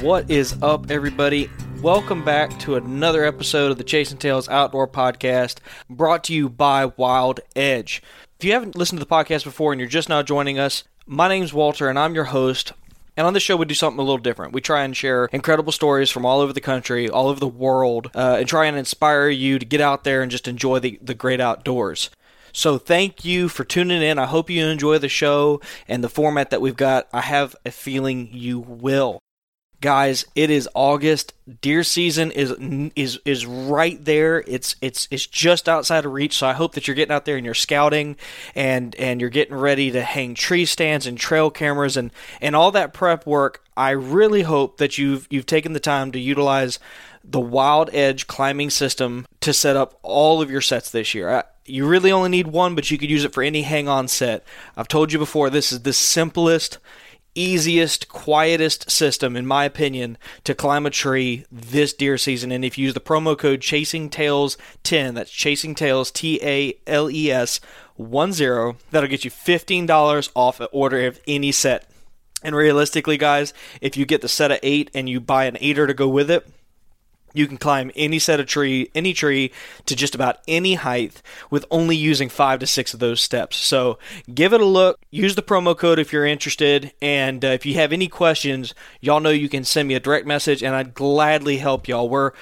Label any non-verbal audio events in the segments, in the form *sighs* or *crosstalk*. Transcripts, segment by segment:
What is up, everybody? Welcome back to another episode of the Chasing Tales Outdoor Podcast, brought to you by Wild Edge. If you haven't listened to the podcast before and you're just now joining us, my name's Walter and I'm your host. And on this show, we do something a little different. We try and share incredible stories from all over the country, all over the world, uh, and try and inspire you to get out there and just enjoy the, the great outdoors. So thank you for tuning in. I hope you enjoy the show and the format that we've got. I have a feeling you will. Guys, it is August. Deer season is is is right there. It's it's it's just outside of reach. So I hope that you're getting out there and you're scouting and and you're getting ready to hang tree stands and trail cameras and and all that prep work. I really hope that you've you've taken the time to utilize the Wild Edge climbing system to set up all of your sets this year. I, you really only need one, but you could use it for any hang on set. I've told you before, this is the simplest easiest, quietest system, in my opinion, to climb a tree this deer season. And if you use the promo code Chasing Tales 10, that's Chasing Tales T A L E S 1 0, that'll get you $15 off an order of any set. And realistically, guys, if you get the set of eight and you buy an aider to go with it, you can climb any set of tree, any tree to just about any height with only using five to six of those steps. So give it a look. Use the promo code if you're interested. And uh, if you have any questions, y'all know you can send me a direct message and I'd gladly help y'all. We're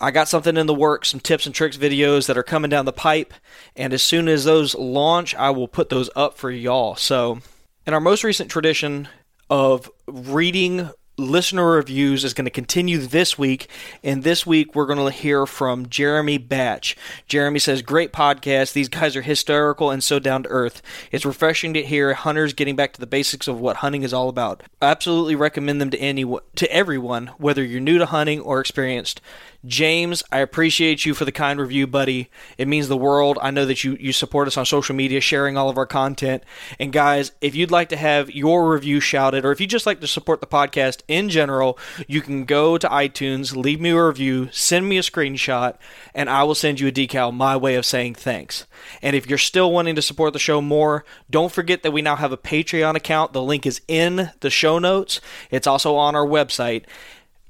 I got something in the works, some tips and tricks videos that are coming down the pipe. And as soon as those launch, I will put those up for y'all. So, in our most recent tradition of reading listener reviews is going to continue this week. And this week, we're going to hear from Jeremy Batch. Jeremy says, Great podcast. These guys are hysterical and so down to earth. It's refreshing to hear hunters getting back to the basics of what hunting is all about. I absolutely recommend them to anyone, to everyone, whether you're new to hunting or experienced. James, I appreciate you for the kind review, buddy. It means the world. I know that you, you support us on social media, sharing all of our content. And guys, if you'd like to have your review shouted, or if you just like to support the podcast in general, you can go to iTunes, leave me a review, send me a screenshot, and I will send you a decal, my way of saying thanks. And if you're still wanting to support the show more, don't forget that we now have a Patreon account. The link is in the show notes, it's also on our website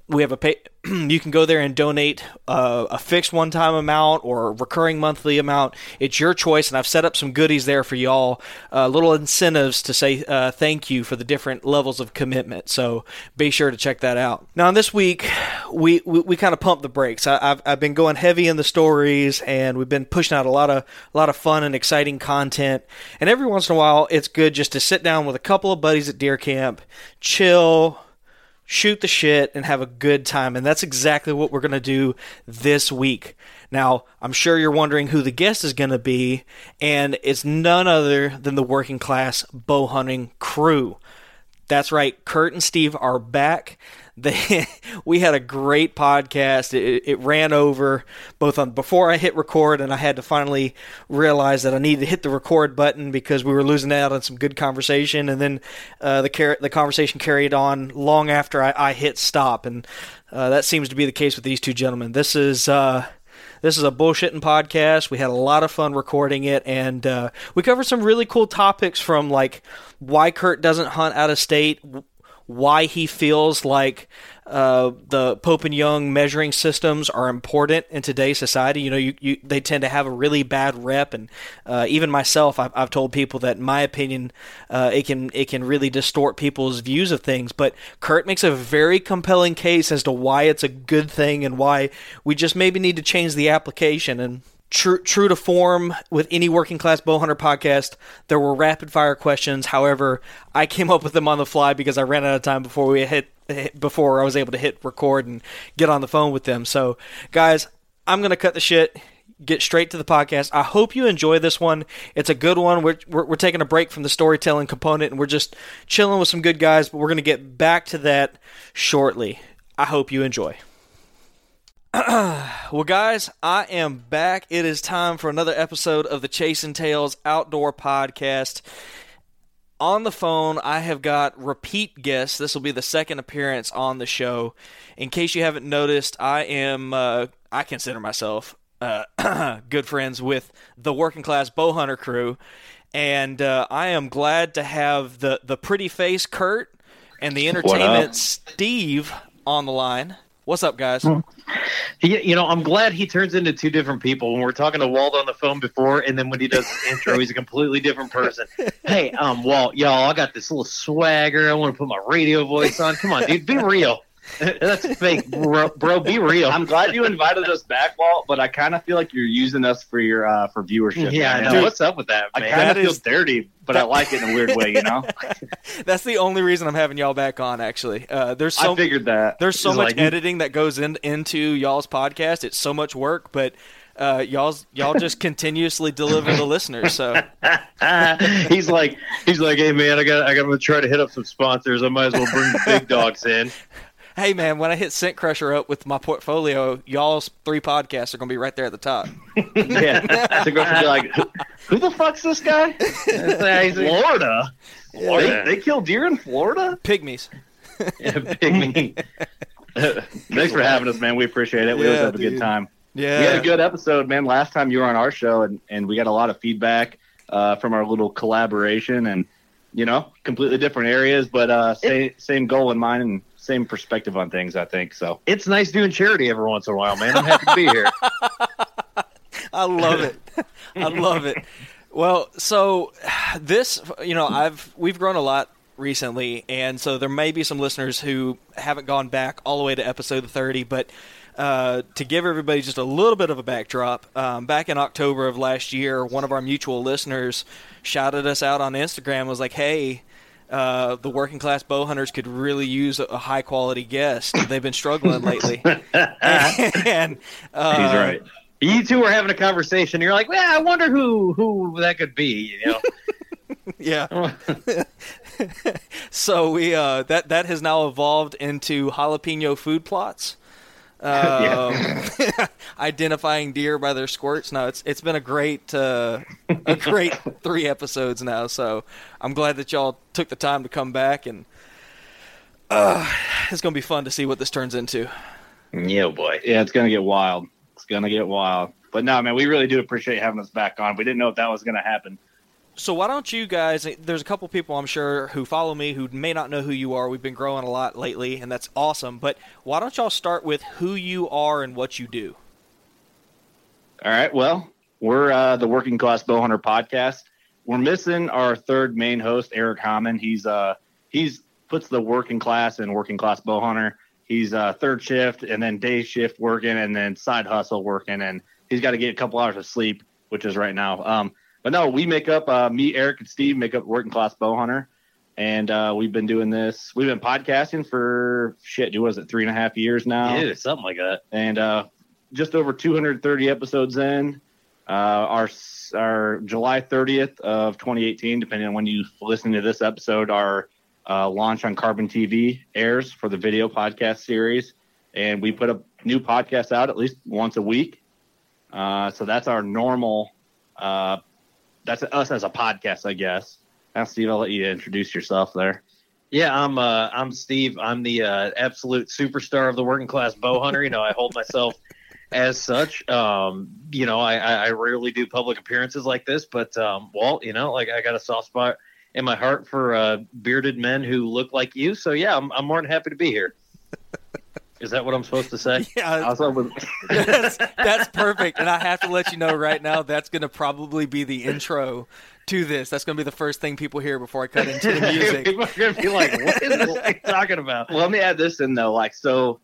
we have a pay *clears throat* you can go there and donate uh, a fixed one time amount or recurring monthly amount. It's your choice and i've set up some goodies there for y'all uh, little incentives to say uh, thank you for the different levels of commitment. So be sure to check that out. Now this week we we, we kind of pump the brakes. I, have I've been going heavy in the stories and we've been pushing out a lot of a lot of fun and exciting content. And every once in a while it's good just to sit down with a couple of buddies at deer camp chill shoot the shit and have a good time. And that's exactly what we're going to do this week. Now, I'm sure you're wondering who the guest is going to be, and it's none other than the working class bow hunting crew. That's right, Kurt and Steve are back. They, *laughs* we had a great podcast. It, it, ran over both on before I hit record, and I had to finally realize that I needed to hit the record button because we were losing out on some good conversation. And then uh, the car- the conversation carried on long after I, I hit stop, and uh, that seems to be the case with these two gentlemen. This is. Uh, this is a bullshitting podcast. We had a lot of fun recording it, and uh, we covered some really cool topics from like why Kurt doesn't hunt out of state, why he feels like uh, the Pope and Young measuring systems are important in today's society. You know, you, you they tend to have a really bad rep, and uh, even myself, I've, I've told people that in my opinion, uh, it can it can really distort people's views of things. But Kurt makes a very compelling case as to why it's a good thing and why we just maybe need to change the application and True, true to form with any working class bow hunter podcast, there were rapid fire questions. However, I came up with them on the fly because I ran out of time before we hit, before I was able to hit record and get on the phone with them. So, guys, I'm gonna cut the shit get straight to the podcast. I hope you enjoy this one. It's a good one. We're, we're, we're, taking a break from the storytelling component and we're just chilling with some good guys, but we're going to get back to that shortly. I hope you enjoy. *clears throat* well, guys, I am back. It is time for another episode of the Chasing Tales Outdoor Podcast. On the phone, I have got repeat guests. This will be the second appearance on the show. In case you haven't noticed, I am, uh, I consider myself uh, *clears throat* good friends with the working class bow hunter crew. And uh, I am glad to have the, the pretty face Kurt and the entertainment Steve on the line. What's up, guys? He, you know, I'm glad he turns into two different people. When we're talking to Walt on the phone before, and then when he does the *laughs* intro, he's a completely different person. Hey, um, Walt, y'all, I got this little swagger. I want to put my radio voice on. Come on, dude, be real. *laughs* That's fake, bro, bro. Be real. I'm glad you invited us back, Walt, but I kind of feel like you're using us for your uh, for viewership. Yeah, I know. What's up with that? Man? I kind of feel dirty, but that, I like it in a weird way. You know. *laughs* That's the only reason I'm having y'all back on. Actually, uh, there's so I figured that there's so much like, editing that goes in, into y'all's podcast. It's so much work, but uh, y'all y'all *laughs* just continuously deliver the listeners. So he's like he's like, hey man, I got I got to try to hit up some sponsors. I might as well bring the big dogs in hey man, when I hit Scent Crusher up with my portfolio, y'all's three podcasts are gonna be right there at the top. *laughs* yeah, to go be like, who, who, the fuck's this guy? Florida. Florida. They, they kill deer in Florida. Pygmies. *laughs* yeah, pygmy. *laughs* Thanks for having us, man. We appreciate it. We yeah, always have a dude. good time. Yeah, we had a good episode, man. Last time you were on our show, and and we got a lot of feedback uh, from our little collaboration, and you know, completely different areas, but uh, same same goal in mind, and same perspective on things. I think so. It's nice doing charity every once in a while, man. I'm happy to be here. *laughs* I love it. *laughs* I love it. Well, so this, you know, I've we've grown a lot recently, and so there may be some listeners who haven't gone back all the way to episode 30, but. Uh, to give everybody just a little bit of a backdrop, um, back in October of last year, one of our mutual listeners shouted us out on Instagram. Was like, "Hey, uh, the working class bow hunters could really use a, high quality guest. They've been struggling lately. *laughs* and uh, he's right. You two were having a conversation. You're like, well, I wonder who who that could be. You know. *laughs* yeah. *laughs* so we uh, that that has now evolved into jalapeno food plots. *laughs* Um, *laughs* identifying deer by their squirts. No, it's it's been a great uh, a *laughs* great three episodes now. So I'm glad that y'all took the time to come back, and uh, it's gonna be fun to see what this turns into. Yeah, boy. Yeah, it's gonna get wild. It's gonna get wild. But no, man, we really do appreciate having us back on. We didn't know if that was gonna happen. So why don't you guys? There's a couple people I'm sure who follow me who may not know who you are. We've been growing a lot lately, and that's awesome. But why don't y'all start with who you are and what you do? All right. Well, we're uh, the Working Class Bowhunter podcast. We're missing our third main host, Eric Hammond. He's uh he's puts the working class and working class bowhunter. He's uh, third shift and then day shift working and then side hustle working, and he's got to get a couple hours of sleep, which is right now. Um, but no, we make up uh, me, Eric, and Steve make up Working Class Bowhunter, and uh, we've been doing this. We've been podcasting for shit. Who was it? Three and a half years now. Yeah, something like that. And uh, just over 230 episodes in. Uh, our our July 30th of 2018, depending on when you listen to this episode, our uh, launch on Carbon TV airs for the video podcast series, and we put a new podcast out at least once a week. Uh, so that's our normal uh, that's us as a podcast, I guess. Now, Steve, I'll let you introduce yourself there. Yeah, I'm uh, I'm Steve. I'm the uh, absolute superstar of the working class bow hunter. You know, I hold myself *laughs* as such. Um, you know, I, I rarely do public appearances like this, but um, Walt, you know, like I got a soft spot in my heart for uh, bearded men who look like you. So yeah, I'm, I'm more than happy to be here. *laughs* Is that what I'm supposed to say? *laughs* Yeah, *laughs* that's, that's perfect. And I have to let you know right now that's going to probably be the intro to this. That's going to be the first thing people hear before I cut into the *laughs* music. people are going to be like, "What is this talking about?" Well, let me add this in though. Like, so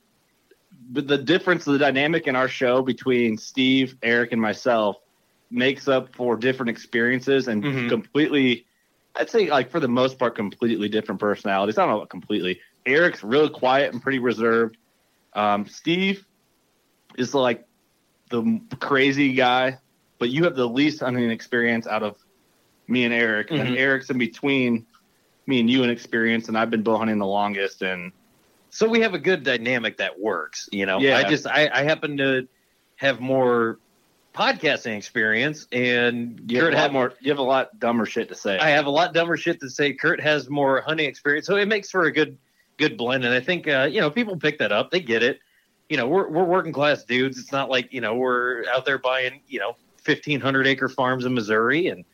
but the difference, the dynamic in our show between Steve, Eric, and myself makes up for different experiences and Mhm. completely. I'd say, like for the most part, completely different personalities. I don't know about completely. Eric's really quiet and pretty reserved. Um, Steve is like the crazy guy, but you have the least hunting experience out of me and Eric. And Mhm. Eric's in between me and you in experience, and I've been bow hunting the longest. And So we have a good dynamic that works. You know, Yeah. I just I, I happen to have more podcasting experience, and you have Kurt a lot more. You have a lot dumber shit to say. I have a lot dumber shit to say. Kurt has more hunting experience, so it makes for a good good blend. And I think uh, you know people pick that up. They get it. You know, we're we're working class dudes. It's not like you know we're out there buying you know fifteen hundred acre farms in Missouri and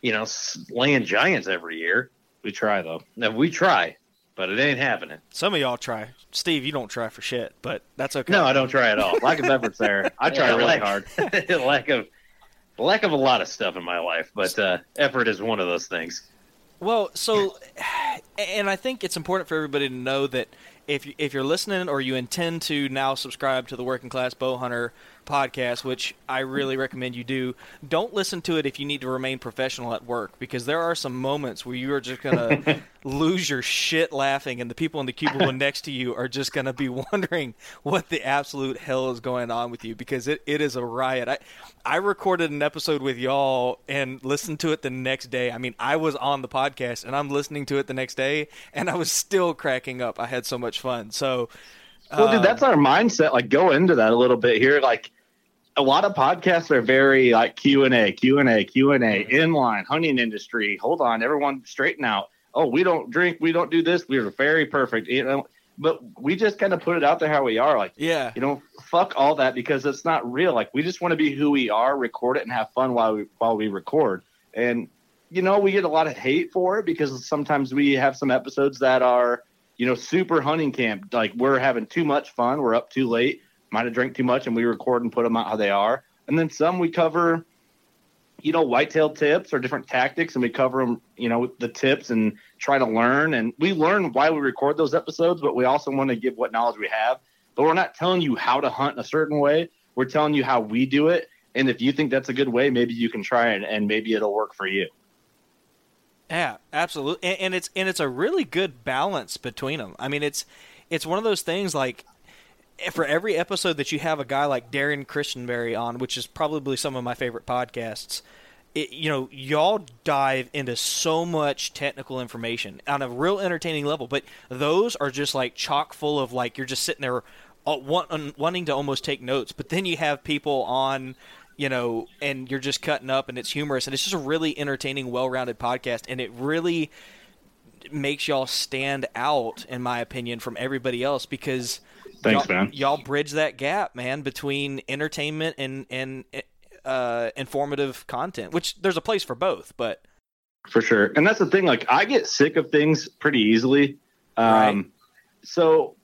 you know laying giants every year. we try though. Now we try, but it ain't happening. Some of y'all try. Steve, you don't try for shit, but that's okay. No, I don't try at all. Lack of effort's there. I try Yeah, really like- hard. *laughs* lack of lack of a lot of stuff in my life, but uh, effort is one of those things. Well, so, *sighs* and I think it's important for everybody to know that if you, if you're listening or you intend to now subscribe to the Working Class Bow Hunter podcast, which I really recommend you do, don't listen to it if you need to remain professional at work because there are some moments where you are just gonna *laughs* lose your shit laughing, and the people in the cubicle *laughs* next to you are just gonna be wondering what the absolute hell is going on with you because it, it is a riot. I I recorded an episode with y'all and listened to it the next day. I mean, I was on the podcast and I'm listening to it the next day, and I was still cracking up. I had so much fun. So, Well, uh, dude, that's our mindset. Like, go into that a little bit here. Like, a lot of podcasts are very like Q and A, Q and A, Q and A, inline hunting industry. Hold on, everyone, straighten out. Oh, we don't drink, we don't do this. We're very perfect, you know. But we just kind of put it out there how we are. Like, yeah, you know, fuck all that because it's not real. Like, we just want to be who we are, record it, and have fun while we while we record. And you know, we get a lot of hate for it because sometimes we have some episodes that are, you know, super hunting camp. Like we're having too much fun, we're up too late, might have drank too much, and we record and put them out how they are. And then some we cover, you know, whitetail tips or different tactics, and we cover them, you know, the tips and try to learn. And we learn why we record those episodes, but we also want to give what knowledge we have. But we're not telling you how to hunt a certain way. We're telling you how we do it. And if you think that's a good way, maybe you can try it, and maybe it'll work for you. Yeah, absolutely, and, and it's and it's a really good balance between them. I mean, it's it's one of those things like for every episode that you have a guy like Darren Christianberry on, which is probably some of my favorite podcasts. It, you know, y'all dive into so much technical information on a real entertaining level, but those are just like chock full of like you're just sitting there uh, want, wanting to almost take notes. But then you have people on you know, and you're just cutting up and it's humorous and it's just a really entertaining, well rounded podcast and it really makes y'all stand out, in my opinion, from everybody else because Thanks, y'all, man. y'all bridge that gap, man, between entertainment and and uh, informative content. Which there's a place for both, but For sure. And that's the thing. Like, I get sick of things pretty easily. Um, Right. So,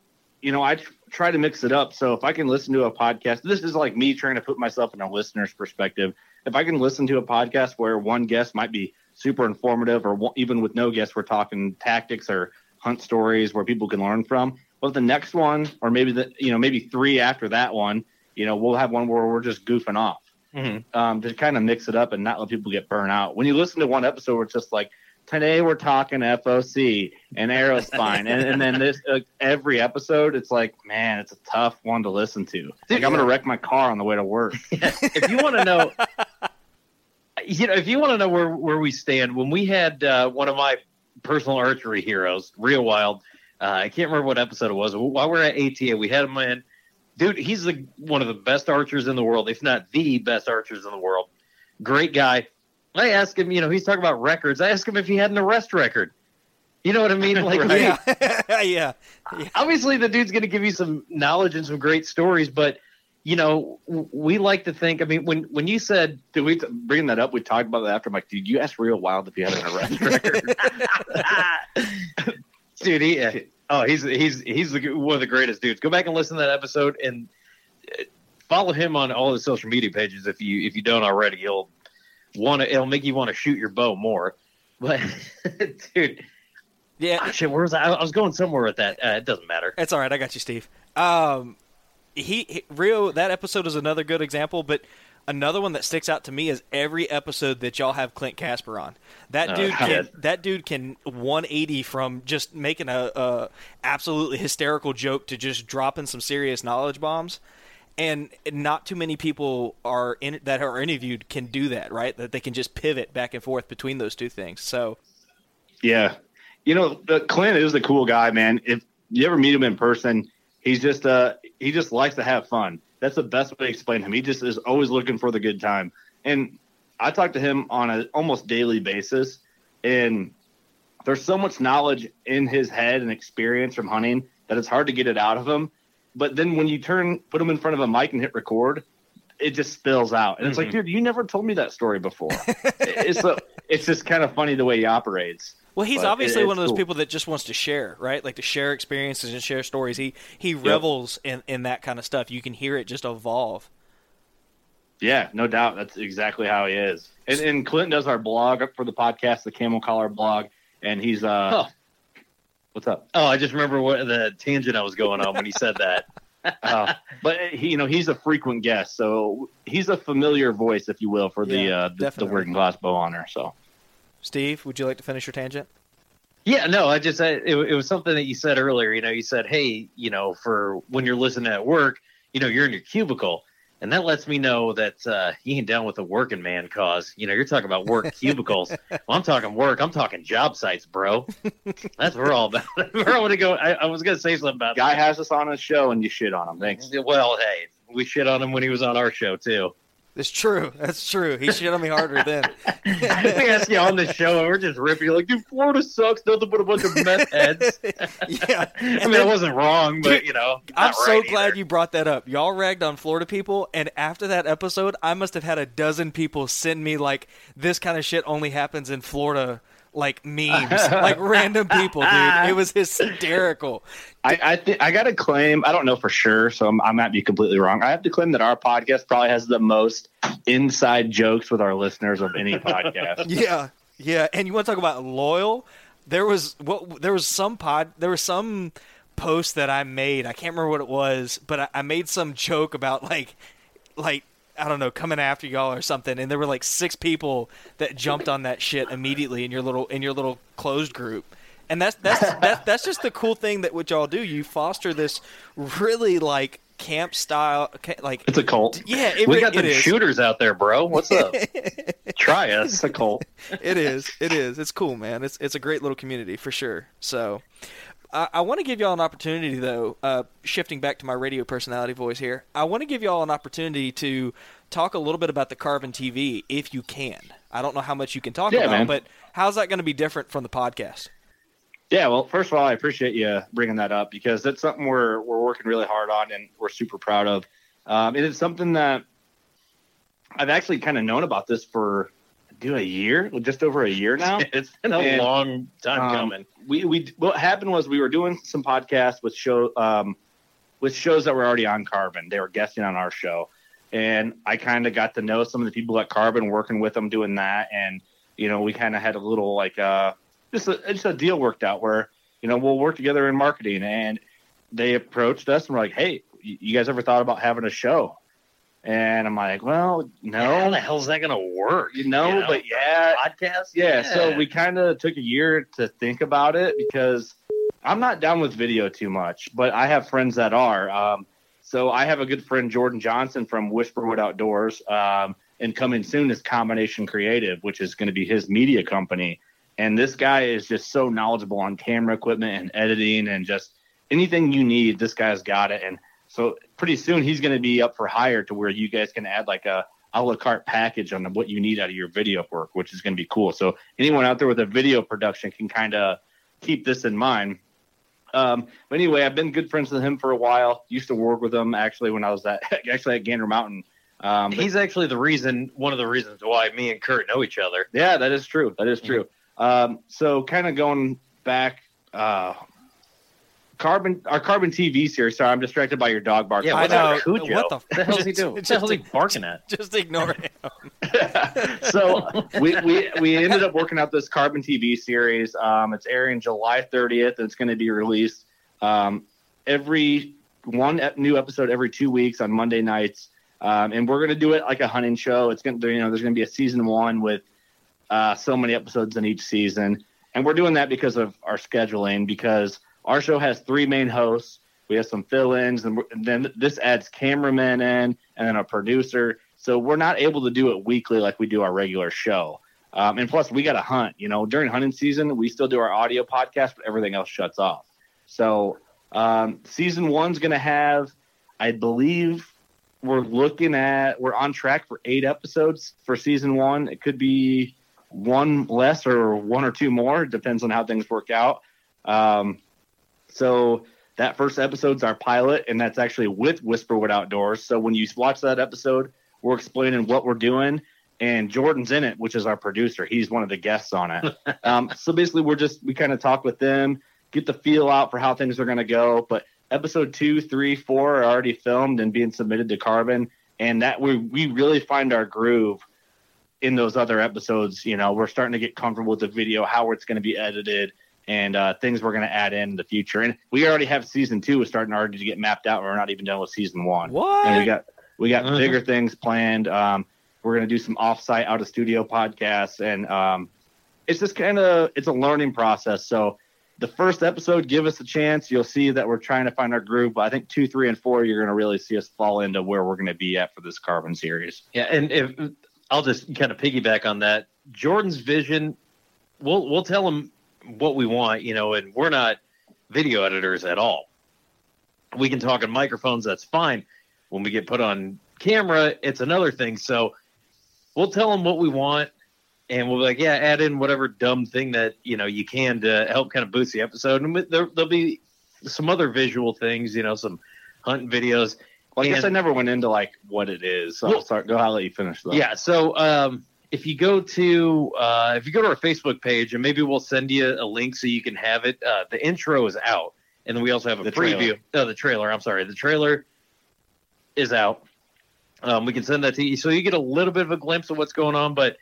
you know, I try to mix it up. So if I can listen to a podcast, this is like me trying to put myself in a listener's perspective. If I can listen to a podcast where one guest might be super informative, or one, even with no guests, we're talking tactics or hunt stories where people can learn from. But the next one, or maybe the, you know, maybe three after that one, you know, we'll have one where we're just goofing off Mhm. um, to kind of mix it up and not let people get burnt out. When you listen to one episode where it's just like, today we're talking FOC and arrow spine, and, and then this uh, every episode, it's like, man, it's a tough one to listen to. Like I'm gonna wreck my car on the way to work. *laughs* if you want to know, you know, if you want to know where where we stand, when we had uh, one of my personal archery heroes, Reo Wilde, uh, I can't remember what episode it was. While we are at ATA, we had him in. Dude, he's the one of the best archers in the world, if not the best archers in the world. Great guy. I asked him, you know, he's talking about records. I asked him if he had an arrest record. You know what I mean? *laughs* Like, Right. *laughs* *laughs* Yeah, yeah. obviously the dude's going to give you some knowledge and some great stories but you know we like to think i mean when when you said Did we bring that up? We talked about that after. I'm like, dude, you asked Reo Wilde if you had an arrest record. dude he oh he's he's he's one of the greatest dudes go back and listen to that episode and uh, follow him on all his social media pages if you if you don't already he'll want to it'll make you want to shoot your bow more but *laughs* dude Yeah, ah, shit where was I? I was going somewhere with that uh, it doesn't matter It's all right. I got you, Steve. Um, he, he Reo. That episode is another good example, but another one that sticks out to me is every episode that y'all have Clint Casper on. That Oh, dude can that dude can 180 from just making a, a absolutely hysterical joke to just dropping some serious knowledge bombs. And not too many people are in that are interviewed can do that, right? That they can just pivot back and forth between those two things. So Yeah. You know, the, Clint is a cool guy, man. If you ever meet him in person, he's just uh he just likes to have fun. That's the best way to explain him. He just is always looking for the good time. And I talk to him on an almost daily basis and there's so much knowledge in his head and experience from hunting that it's hard to get it out of him. But then when you turn put them in front of a mic and hit record, it just spills out. And it's like, Mhm. dude, you never told me that story before. *laughs* it's so it's just kind of funny the way he operates. Well, he's But obviously it's one of those cool. people that just wants to share, right? Like to share experiences and share stories. He he revels in in that kind of stuff. You can hear it just evolve. Yeah, no doubt. That's exactly how he is. And, and Clint does our blog for the podcast, the Camel Collar blog, and he's uh, Oh. What's up? oh i just remember what the tangent i was going on when he said that *laughs* Uh, but he, you know, he's a frequent guest, so he's a familiar voice, if you will, for the Yeah, uh, the, the working class bow hunter. So Steve, would you like to finish your tangent? Yeah, no, I just I, it, it was something that you said earlier. You know, you said, "Hey, you know, for when you're listening at work, you know, you're in your cubicle, and that lets me know that uh, you ain't down with the working man cause. You know, you're talking about work cubicles. *laughs* well, I'm talking work. I'm talking job sites, bro. That's what we're all about. *laughs* we're all gonna go. I, I was gonna say something about guy has us on his show, and you shit on him. Thanks. Well, hey, we shit on him when he was on our show too. It's true. That's true. He shit on me harder then. *laughs* we ask you on the show, and we're just ripping you like, dude, Florida sucks. Nothing but a bunch of meth heads. *laughs* yeah. I mean, And I wasn't wrong, but you know, I'm so right glad either. you brought that up. Y'all ragged on Florida people, and after that episode, I must have had a dozen people send me like this kind of shit only happens in Florida, like memes, like random people, dude. It was hysterical. I I, th- I got to claim. I don't know for sure, so I'm, I might be completely wrong. I have to claim that our podcast probably has the most inside jokes with our listeners of any podcast. *laughs* Yeah, yeah. And you want to talk about loyal? There was what? There was some pod. There was some post that I made. I can't remember what it was, but I, I made some joke about like, like I don't know, coming after y'all or something. And there were like six people that jumped on that shit immediately in your little in your little closed group. And that's that's *laughs* that, that's just the cool thing that what y'all do. You foster this really like camp style, like It's a cult. yeah. It, we got it the is. shooters out there, bro. What's up? *laughs* Try us. It's a cult. it is. It is. It's cool, man. It's it's a great little community for sure. So, I, I want to give y'all an opportunity, though. Uh, shifting back to my radio personality voice here, I want to give y'all an opportunity to talk a little bit about the Carbon TV, if you can. I don't know how much you can talk Yeah, about, man. but how's that going to be different from the podcast? Yeah, well, first of all, I appreciate you bringing that up because that's something we're we're working really hard on and we're super proud of. Um, it is something that I've actually kind of known about this for do a year, just over a year now. *laughs* it's been a And, long time um, coming. We we what happened was we were doing some podcasts with show um with shows that were already on Carbon. They were guesting on our show, and I kind of got to know some of the people at Carbon, working with them, doing that, and you know we kind of had a little like uh just a just a deal worked out where you know we'll work together in marketing, and they approached us and were like, hey, you guys ever thought about having a show? And I'm like, well, no. How the hell's that going to work? you know, You know? but yeah, Podcast? yeah, so we kind of took a year to think about it because I'm not down with video too much, but I have friends that are. Um, so I have a good friend, Jordan Johnson from Whisperwood Outdoors, um, and coming soon is Combination Creative, which is going to be his media company. And this guy is just so knowledgeable on camera equipment and editing and just anything you need. This guy's got it. And so pretty soon he's going to be up for hire to where you guys can add like a a la carte package on what you need out of your video work, which is going to be cool. So anyone out there with a video production can kind of keep this in mind. Um, but anyway, I've been good friends with him for a while. Used to work with him actually when I was at *laughs* actually at Gander Mountain. Um, but- He's actually the reason, one of the reasons why me and Kurt know each other. yeah, that is true. That is true. Um, so kind of going back, uh, carbon our carbon TV series. Sorry, I'm distracted by your dog barking. Yeah, I know. Cujo? What the f- What the hell's he doing? *laughs* What the hell's he barking at? *laughs* Just ignore it. *laughs* so we, we we ended up working out this Carbon TV series. Um, it's airing July 30th. It's going to be released um, every one new episode every two weeks on Monday nights, um, and we're going to do it like a hunting show. It's going to you know there's going to be a season one with uh, so many episodes in each season, and we're doing that because of our scheduling. Because our show has three main hosts. We have some fill-ins, and, and then this adds cameramen in, and then a producer. So we're not able to do it weekly like we do our regular show. Um, and plus, we got to hunt. You know, during hunting season, we still do our audio podcast, but everything else shuts off. So um, season one's going to have, I believe, we're looking at we're on track for eight episodes for season one. It could be one less or one or two more. Depends on how things work out. Um, so that first episode's our pilot, and that's actually with Whisperwood Outdoors. So when you watch that episode, we're explaining what we're doing, and Jordan's in it, which is our producer. He's one of the guests on it. *laughs* um, so basically, we're just we kind of talk with them, get the feel out for how things are going to go. But episode two, three, four are already filmed and being submitted to Carbon, and that we we really find our groove in those other episodes. You know, we're starting to get comfortable with the video, how it's going to be edited, and uh, things we're going to add in, in the future. And we already have season two is starting already to get mapped out. We're not even done with season one. What? And we got we got Mhm. bigger things planned. Um, we're going to do some offsite, out of studio podcasts, and um, it's just kind of it's a learning process. So the first episode, give us a chance. You'll see that we're trying to find our groove. But I think two, three, and four, you're going to really see us fall into where we're going to be at for this carbon series. Yeah, and if I'll just kind of piggyback on that, Jordan's vision, we'll we'll tell him what we want, you know, and we're not video editors at all. We can talk on microphones, that's fine. When we get put on camera, it's another thing. So we'll tell them what we want, and we'll be like, yeah, add in whatever dumb thing that you know you can to help kind of boost the episode, and there, there'll be some other visual things, you know, some hunting videos. Well, I guess I never went into like what it is. So Well- I'll start. Go. I'll let you finish though. Yeah. So um, if you go to uh, if you go to our Facebook page, and maybe we'll send you a link so you can have it. Uh, the intro is out, and then we also have a The preview. trailer. Oh, the trailer. I'm sorry. The trailer is out. Um, we can send that to you, so you get a little bit of a glimpse of what's going on. But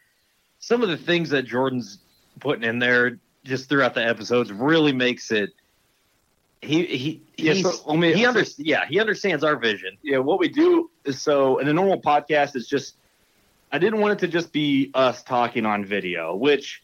some of the things that Jordan's putting in there just throughout the episodes really makes it. He he Yeah, so me- he under, yeah he understands our vision. yeah, what we do is so in a normal podcast, it's just I didn't want it to just be us talking on video, which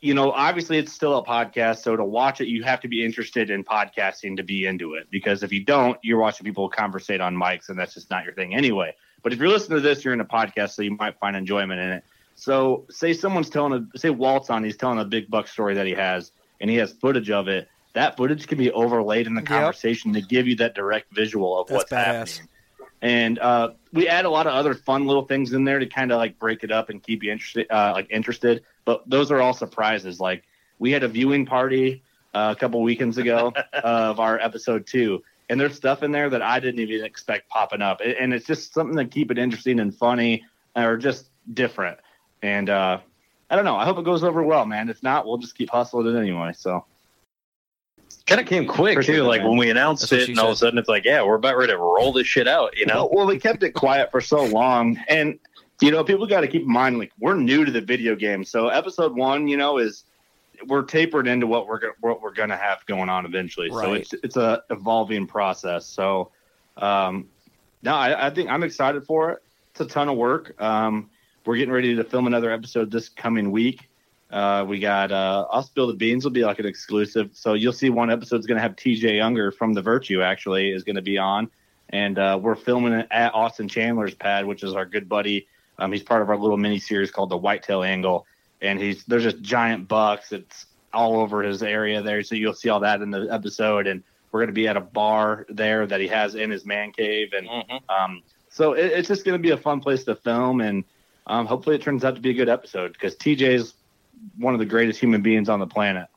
you know, obviously it's still a podcast, so to watch it, you have to be interested in podcasting to be into it. Because if you don't, you're watching people conversate on mics, and that's just not your thing anyway. But if you're listening to this, you're in a podcast, so you might find enjoyment in it. So, say someone's telling a say Walt's on, he's telling a big buck story that he has, and he has footage of it. That footage can be overlaid in the Yep. conversation to give you that direct visual of That's what's badass. happening. And uh, we add a lot of other fun little things in there to kind of like break it up and keep you interested, uh, like interested. But those are all surprises. Like we had a viewing party uh, a couple weekends ago *laughs* of our episode two, and there's stuff in there that I didn't even expect popping up, and it's just something to keep it interesting and funny, or just different. And uh, I don't know. I hope it goes over well, man. If not, we'll just keep hustling it anyway. So Kind of came quick too. Like when we announced That's it, and all of a sudden it's like, yeah, we're about ready to roll this shit out. You know, well, we kept it quiet for so long, and you know, people got to keep in mind, like we're new to the video game. So episode one, you know, is we're tapered into what we're go- what we're gonna have going on eventually. So it's it's a evolving process. So, um, no, I, I think I'm excited for it. It's a ton of work. Um, we're getting ready to film another episode this coming week. Uh, we got uh, I'll spill the beans will be like an exclusive. So you'll see one episode's going to have TJ Younger from The Virtue actually is going to be on, and uh, we're filming it at Austin Chandler's pad, which is our good buddy. Um, he's part of our little mini series called the Whitetail Angle, and he's there's just giant bucks. It's all over his area there, so you'll see all that in the episode. And we're going to be at a bar there that he has in his man cave, and um, so it, it's just going to be a fun place to film, and um, hopefully it turns out to be a good episode because TJ's one of the greatest human beings on the planet.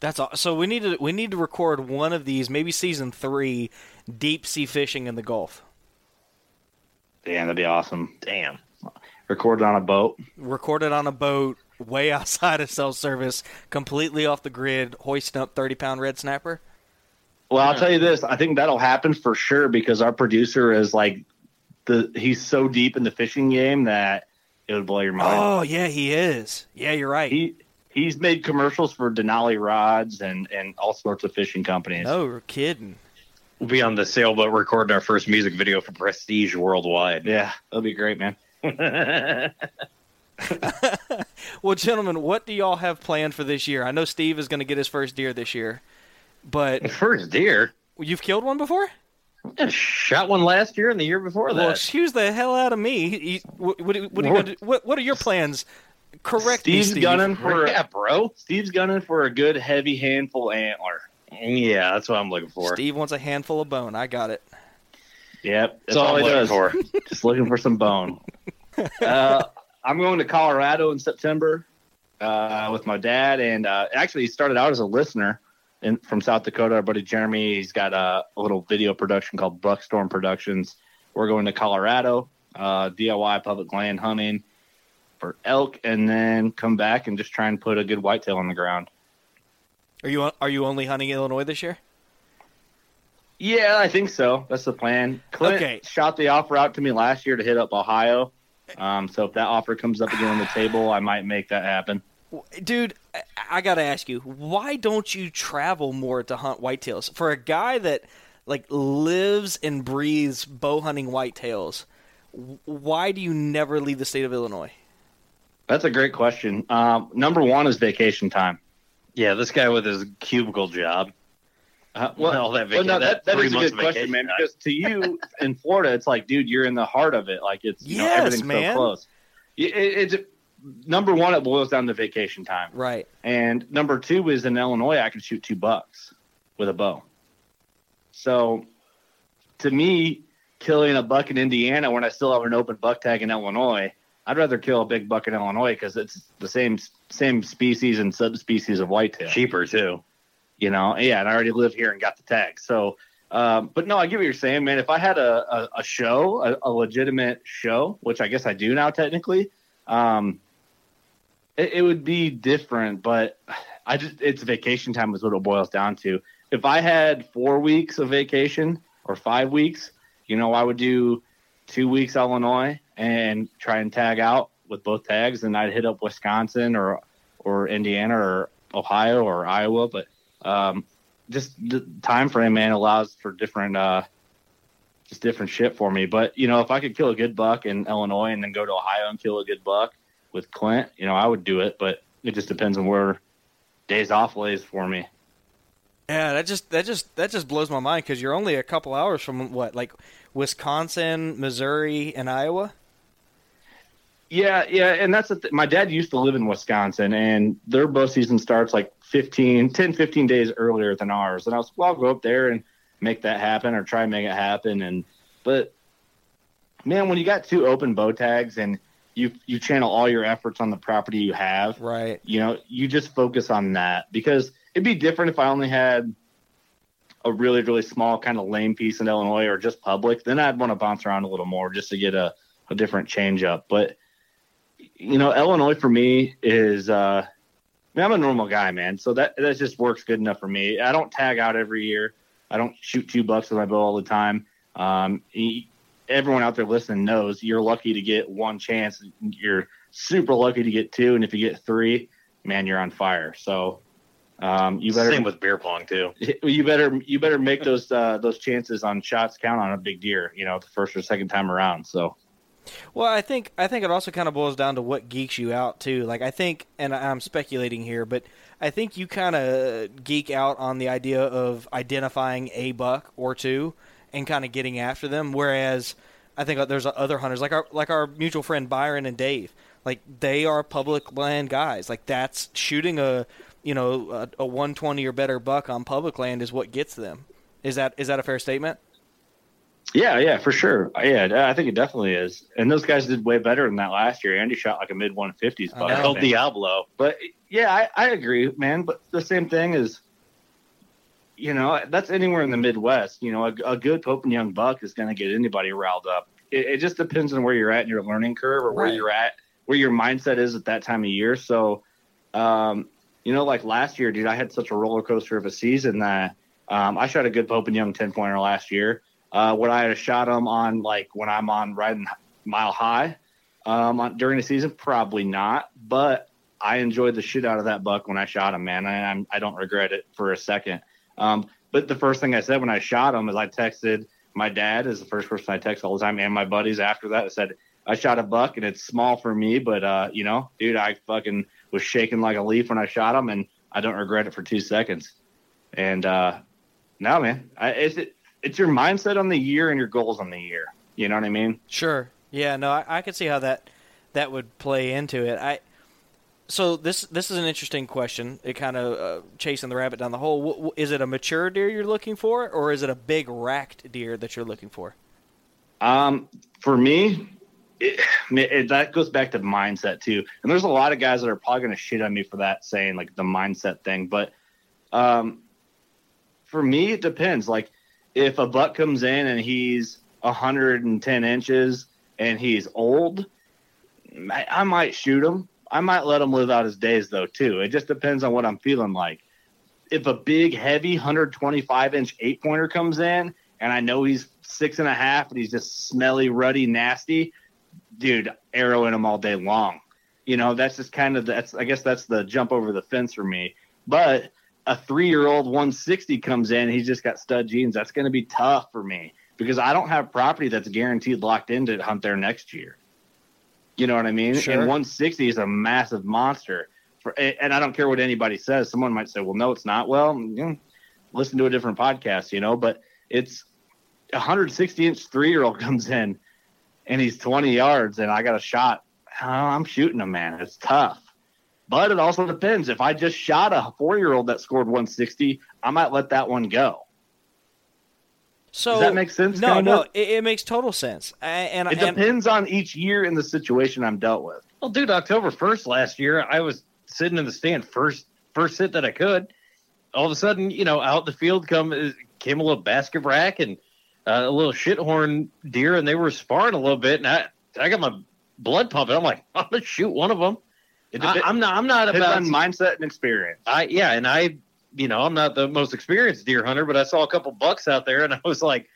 That's all. So we need to we need to record one of these, maybe season three, deep sea fishing in the Gulf. Damn, that'd be awesome. damn. Recorded on a boat. Recorded on a boat, way *laughs* outside of cell service, completely off the grid, hoisting up thirty pound red snapper. Well, I'll tell you this. I think that'll happen for sure because our producer is like the he's so deep in the fishing game that it would blow your mind. Oh yeah, he is. Yeah, you're right. He he's made commercials for Denali rods and and all sorts of fishing companies. no, we're kidding. We'll be on the sailboat recording our first music video for Prestige Worldwide. Yeah, that'll be great, man. *laughs* *laughs* Well, gentlemen, what do y'all have planned for this year? I know Steve is going to get his first deer this year, but First deer. you've killed one before. I shot one last year and the year before Well, that. excuse the hell out of me. He- what, what, what, are you gonna do? what, what are your plans? Correct me, Steve's Steve. gunning for yeah, bro. Steve's gunning for a good heavy handful antler. Yeah, that's what I'm looking for. Steve wants a handful of bone. I got it. Yep, That's all I'm he looking does. for. *laughs* Just looking for some bone. *laughs* uh, I'm going to Colorado in September uh, with my dad, and uh, actually, he started out as a listener in, from South Dakota. Our buddy Jeremy, he's got a, a little video production called Buckstorm Productions. We're going to Colorado, uh, DIY public land hunting for elk, and then come back and just try and put a good whitetail on the ground. Are you are you only hunting Illinois this year? Yeah, I think so. That's the plan. Clint Okay. shot the offer out to me last year to hit up Ohio. Um, so if that offer comes up again on the table, I might make that happen. Dude, I, I got to ask you, why don't you travel more to hunt whitetails? For a guy that like lives and breathes bow hunting whitetails, why do you never leave the state of Illinois? That's a great question. Um, number one is vacation time. Yeah, this guy with his cubicle job. Uh, Well, that well, no, that that, that three is a months good question, man. Because to you in Florida, it's like, dude, you're in the heart of it. Like it's you know, Yes, everything's man. so close. It, it, it's number one. It boils down to vacation time. Right. And number two is in Illinois, I can shoot two bucks with a bow. So to me, killing a buck in Indiana when I still have an open buck tag in Illinois, I'd rather kill a big buck in Illinois because it's the same same species and subspecies of whitetail. Cheaper too. You know, yeah, and I already live here and got the tag. So, um, but no, I get what you're saying, man. If I had a, a, a show, a, a legitimate show, which I guess I do now technically, um, it, it would be different. But I just it's vacation time is what it boils down to. If I had four weeks of vacation or five weeks, you know, I would do two weeks Illinois and try and tag out with both tags, and I'd hit up Wisconsin or or Indiana or Ohio or Iowa. But um, just the time frame, man, allows for different, uh, just different shit for me. But you know, if I could kill a good buck in Illinois and then go to Ohio and kill a good buck with Clint, you know, I would do it. But it just depends on where days off lays for me. Yeah, that just that just that just blows my mind because you're only a couple hours from what, like Wisconsin, Missouri, and Iowa. Yeah, yeah, and that's the th- my dad used to live in Wisconsin, and their bow season starts like 15, 10, 15 days earlier than ours. And I was, well, I'll go up there and make that happen, or try and make it happen. And but man, when you got two open bow tags and you you channel all your efforts on the property you have, Right. you know, you just focus on that because it'd be different if I only had a really, really small kind of lame piece in Illinois or just public. Then I'd want to bounce around a little more just to get a, a different change up. But you know, Illinois for me is. uh I mean, I'm a normal guy, man. So that that just works good enough for me. I don't tag out every year. I don't shoot two bucks with my bow all the time. Um, everyone out there listening knows you're lucky to get one chance. You're super lucky to get two, and if you get three, man, you're on fire. So um, you better Same with beer pong too. *laughs* you better you better make those uh, those chances on shots count on a big deer. You know, the first or second time around. So Well, I think I think it also kind of boils down to what geeks you out too. Like I think, and I'm speculating here, but I think you kind of geek out on the idea of identifying a buck or two and kind of getting after them. Whereas I think there's other hunters like our like our mutual friend Byron and Dave. Like they are public land guys. Like that's shooting a you know a, a 120 or better buck on public land is what gets them. Is that is that a fair statement? yeah, yeah, for sure. Yeah, I think it definitely is. And those guys did way better than that last year. Andy shot like a mid 150s I buck. El. Diablo. But yeah, I, I agree, man. But the same thing is, you know, that's anywhere in the Midwest. You know, a, a good Pope and Young buck is going to get anybody riled up. It, it just depends on where you're at in your learning curve or where Right. you're at, where your mindset is at that time of year. So, um, you know, like last year, dude, I had such a roller coaster of a season that um, I shot a good Pope and Young 10 pointer last year. Uh, would I have shot them on like when I'm on riding mile high um, on, during the season? Probably not. But I enjoyed the shit out of that buck when I shot him, man. I, I'm, I don't regret it for a second. Um, but the first thing I said when I shot him is I texted my dad, is the first person I text all the time, and my buddies after that. I said, I shot a buck and it's small for me, but, uh, you know, dude, I fucking was shaking like a leaf when I shot him, and I don't regret it for two seconds. And, uh, no, man, I, it's, it, it's your mindset on the year and your goals on the year. You know what I mean? Sure. Yeah. No, I, I could see how that that would play into it. I so this this is an interesting question. It kind of uh, chasing the rabbit down the hole. W- w- is it a mature deer you're looking for, or is it a big racked deer that you're looking for? Um, for me, it, it, that goes back to mindset too. And there's a lot of guys that are probably going to shit on me for that, saying like the mindset thing. But um, for me, it depends. Like if a buck comes in and he's 110 inches and he's old, I, I might shoot him. I might let him live out his days though too. It just depends on what I'm feeling like. If a big, heavy 125 inch eight pointer comes in and I know he's six and a half and he's just smelly, ruddy, nasty, dude, arrow in him all day long. You know, that's just kind of that's I guess that's the jump over the fence for me. But a three year old 160 comes in, he's just got stud genes. That's going to be tough for me because I don't have property that's guaranteed locked in to hunt there next year. You know what I mean? Sure. And 160 is a massive monster. For, and I don't care what anybody says. Someone might say, well, no, it's not. Well, you know, listen to a different podcast, you know, but it's 160 inch three year old *laughs* comes in and he's 20 yards and I got a shot. Oh, I'm shooting him, man. It's tough. But it also depends. If I just shot a four year old that scored 160, I might let that one go. So Does that make sense, No, kinda? no, it, it makes total sense. And It and, depends on each year and the situation I'm dealt with. Well, dude, October first last year, I was sitting in the stand first first hit that I could. All of a sudden, you know, out the field come came a little basket rack and uh, a little shithorn deer, and they were sparring a little bit, and I I got my blood pumping. I'm like, *laughs* I'm gonna shoot one of them. It I, dep- I'm not. I'm not depends about on mindset and experience. I yeah, and I, you know, I'm not the most experienced deer hunter, but I saw a couple bucks out there, and *laughs* I was like,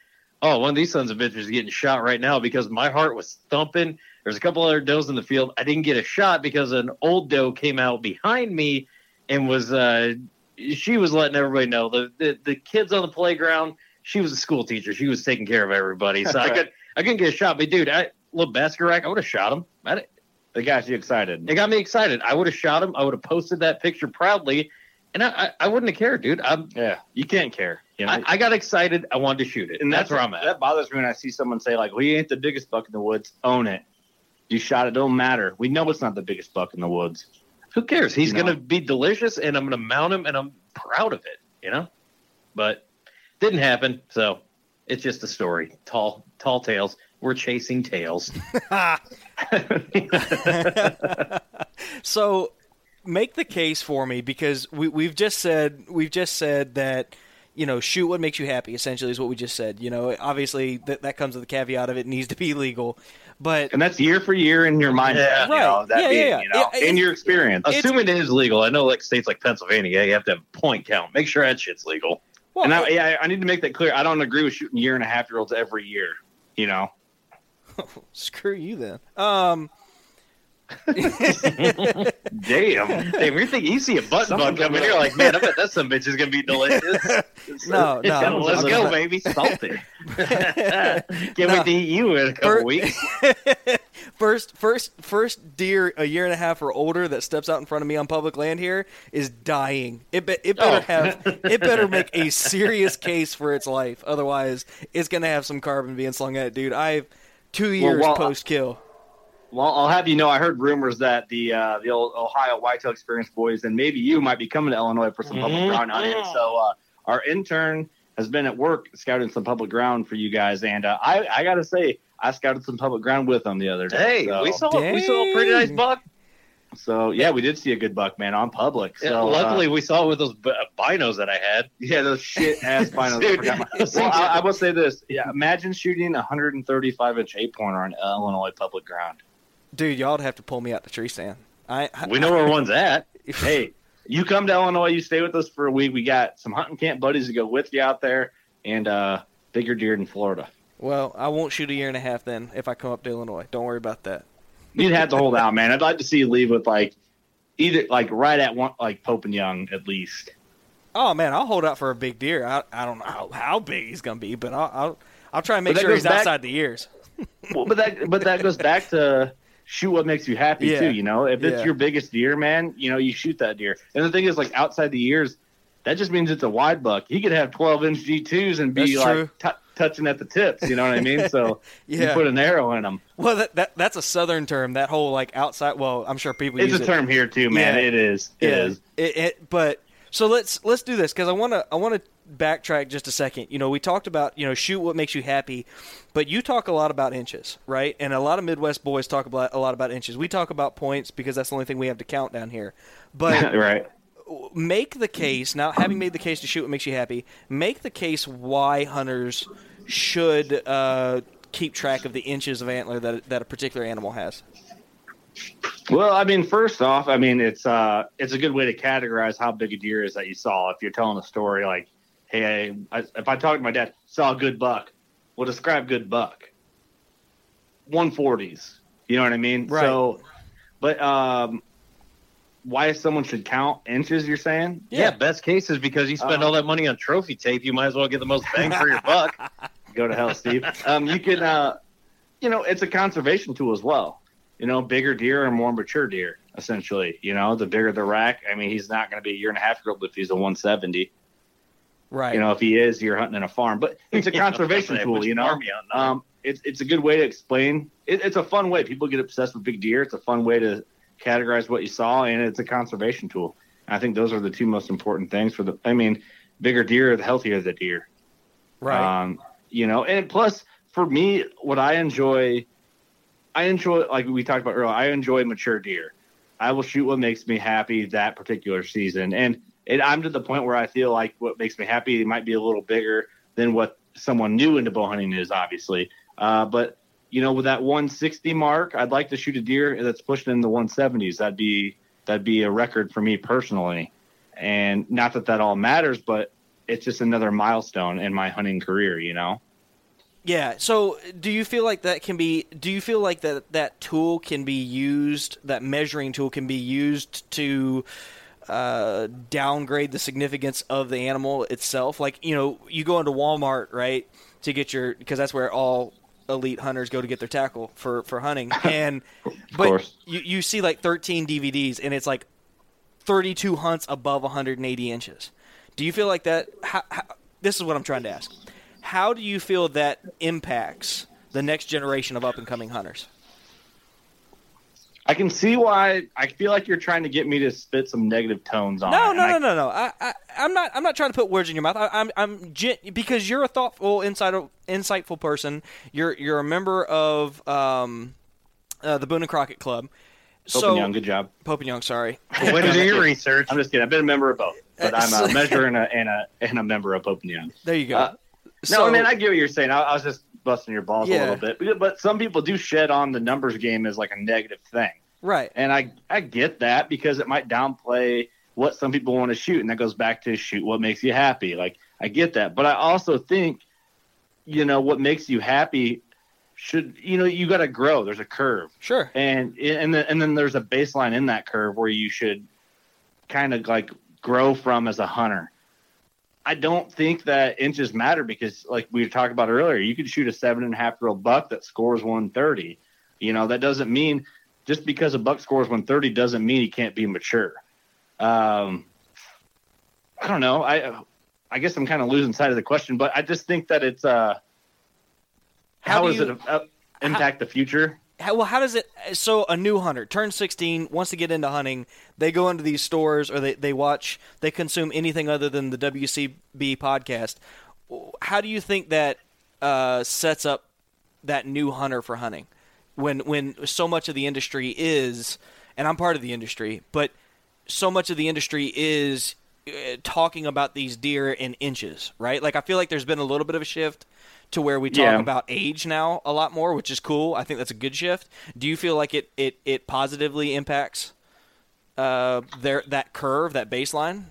oh, one of these sons of bitches is getting shot right now because my heart was thumping. There's a couple other does in the field. I didn't get a shot because an old doe came out behind me and was uh, she was letting everybody know the, the the kids on the playground. She was a school teacher. She was taking care of everybody, so I could I couldn't get a shot. But dude, I little basket rack, I would have shot him. I, It got you excited. it got me excited. I would have shot him. I would have posted that picture proudly, and I, I, I wouldn't have cared, dude. I'm, Yeah, you can't care. You know? I, I got excited. I wanted to shoot it, and that's, where I'm at. That bothers me when I see someone say like, "Well, you ain't the biggest buck in the woods. Own it. You shot it. Don't matter. We know it's not the biggest buck in the woods. Who cares? He's You going to be delicious, and I'm going to mount him, and I'm proud of it. You know, but didn't happen. So it's just a story. Tall, tall tales. We're Chasing Tales. *laughs* *laughs* so make the case for me because we we've just said we've just said that you know shoot what makes you happy essentially is what we just said you know obviously that that comes with the caveat of it needs to be legal But And that's year for year in your mind. Yeah. you know, Right. that Yeah, being, yeah, yeah. you know, Yeah, in your experience. Assuming it is legal, I know like states like Pennsylvania, you have to have a point count. Make sure that shit's legal. well, and I, yeah, I need to make that clear. I don't agree with shooting year and a half year olds every year. You know, *laughs* screw you then. Um, damn. Hey, you're thinking you see a button buck coming, you're like, man, I bet that some bitch is gonna be delicious. *laughs* no, no. let's go, baby. Salty. *laughs* *laughs* Can't No. wait to eat you in a couple Bert- weeks. first, first, first deer a year and a half or older that steps out in front of me on public land here is dying. It be, it better Oh. have it better make a serious case for its life. Otherwise, it's gonna have some carbon being slung at it, dude. I've two years well, post kill. Well, I'll have you know, I heard rumors that the uh, the old Ohio Whitetail Experience boys and maybe you might be coming to Illinois for some public Mhm. ground hunting. So uh, our intern has been at work scouting some public ground for you guys, and uh, I I gotta say I scouted some public ground with them the other day. Hey, so, we saw we saw a pretty nice buck. so yeah, we did see a good buck, man, on public. So Yeah, uh, luckily, we saw it with those b- binos that I had. yeah, those shit ass *laughs* binos. I Dude, forgot my- well, *laughs* I, I will say this: yeah, imagine shooting a 135 inch eight pointer on Illinois public ground. Dude, y'all'd have to pull me out the tree stand. I, I We know where one's at. *laughs* hey, you come to Illinois, you stay with us for a week. We got some hunting camp buddies to go with you out there, and uh, bigger deer in Florida. Well, I won't shoot a year and a half then if I come up to Illinois. Don't worry about that. You'd have to hold *laughs* out, man. I'd like to see you leave with like either like right at one, like Pope and Young at least. Oh man, I'll hold out for a big deer. I, I don't know how, how big he's gonna be, but I'll I'll, I'll try and make sure he's back- outside the ears. *laughs* Well, but that but that goes back to shoot what makes you happy Yeah. too. You know, if it's Yeah. your biggest deer, man, you know you shoot that deer. And the thing is, like outside the years, that just means it's a wide buck. He could have 12 inch G2s and be That's like t- touching at the tips. You know what I mean? So *laughs* you Yeah. put an arrow in them. Well, that, that that's a southern term. That whole like outside. Well, I'm sure people It's use a it. term here too, man. Yeah. It is. It yeah, is. It, it, but so let's let's do this because I want to I want to backtrack just a second. You know, we talked about you know shoot what makes you happy, but you talk a lot about inches, right? And a lot of Midwest boys talk about a lot about inches. We talk about points because that's the only thing we have to count down here. But *laughs* right. make the case now having made the case to shoot what makes you happy make the case why hunters should uh, keep track of the inches of antler that, that a particular animal has Well, I mean, first off, I mean it's uh it's a good way to categorize how big a deer is that you saw. If you're telling a story like, hey, I, if I talk to my dad, saw a good buck, well, describe good buck. 140s. You know what I mean? Right. So, but um, why someone should count inches? You're saying? Yeah, best case is because you spend Uh, all that money on trophy tape, you might as well get the most bang for your buck. *laughs* Go to hell, Steve. Um, you can, uh, you know, it's a conservation tool as well. You know, bigger deer are more mature deer, essentially. You know, the bigger the rack. I mean, he's not going to be a year and a half year old if he's a 170. Right You know, if he is, you're hunting in a farm. But *laughs* it's a conservation Which tool. You know, um, it's it's a good way to explain. It, it's a fun way. People get obsessed with big deer. It's a fun way to categorize what you saw, and it's a conservation tool. I think those are the two most important things for the. I mean, bigger deer, the healthier the deer. right Um, you know, and plus for me, what I enjoy, I enjoy like we talked about earlier. I enjoy mature deer. I will shoot what makes me happy that particular season, and it, I'm to the point where I feel like what makes me happy might be a little bigger than what someone new into bow hunting is, obviously. Uh, but you know, with that 160 mark, I'd like to shoot a deer that's pushing in the 170s. That'd be that'd be a record for me personally, and not that that all matters, but it's just another milestone in my hunting career, you know. Yeah. So, do you feel like that can be? Do you feel like that that tool can be used? That measuring tool can be used to uh, downgrade the significance of the animal itself. Like you know, you go into Walmart, right, to get your because that's where all elite hunters go to get their tackle for for hunting. *laughs* And but course. you you see like 13 DVDs, and it's like 32 hunts above 180 inches. Do you feel like that? How, how, this is what I'm trying to ask. How do you feel that impacts the next generation of up and coming hunters? I can see why. I feel like you're trying to get me to spit some negative tones on. No, it, no, no, I- no, no. I, I, I'm not. I'm not trying to put words in your mouth. I, I'm, I'm gen- because you're a thoughtful, insightful, insightful person. You're, you're a member of um, uh, the Boone and Crockett Club. Pope so and Young, good job. Pope and Young, sorry. Way to do your research. I'm just kidding. I've been a member of both, but I'm Uh, a measurer and a *laughs* and a and a member of Pope and Young. There you go. Uh, No, So- I mean I get what you're saying. I, I was just busting your balls Yeah. a little bit, but some people do shed on the numbers game as like a negative thing, right. and I I get that because it might downplay what some people want to shoot, and that goes back to shoot what makes you happy. Like I get that, but I also think, you know, what makes you happy should you know you got to grow. There's a curve, Sure. and and then, and then there's a baseline in that curve where you should kind of like grow from as a hunter. I don't think that inches matter because, like we talked about earlier, you could shoot a seven and a half year old buck that scores 130. You know, that doesn't mean just because a buck scores 130 doesn't mean he can't be mature. Um, I don't know. I I guess I'm kind of losing sight of the question, but I just think that it's uh, How how does you- it uh, impact the future? How, well, how does it? So a new hunter turns 16, wants to get into hunting. They go into these stores or they, they watch, they consume anything other than the WCB podcast. How do you think that uh, sets up that new hunter for hunting? When when so much of the industry is, and I'm part of the industry, but so much of the industry is uh, talking about these deer in inches, right? Like I feel like there's been a little bit of a shift to where we talk Yeah. about age now a lot more, which is cool. I think that's a good shift. Do you feel like it it, it positively impacts uh, their that curve, that baseline?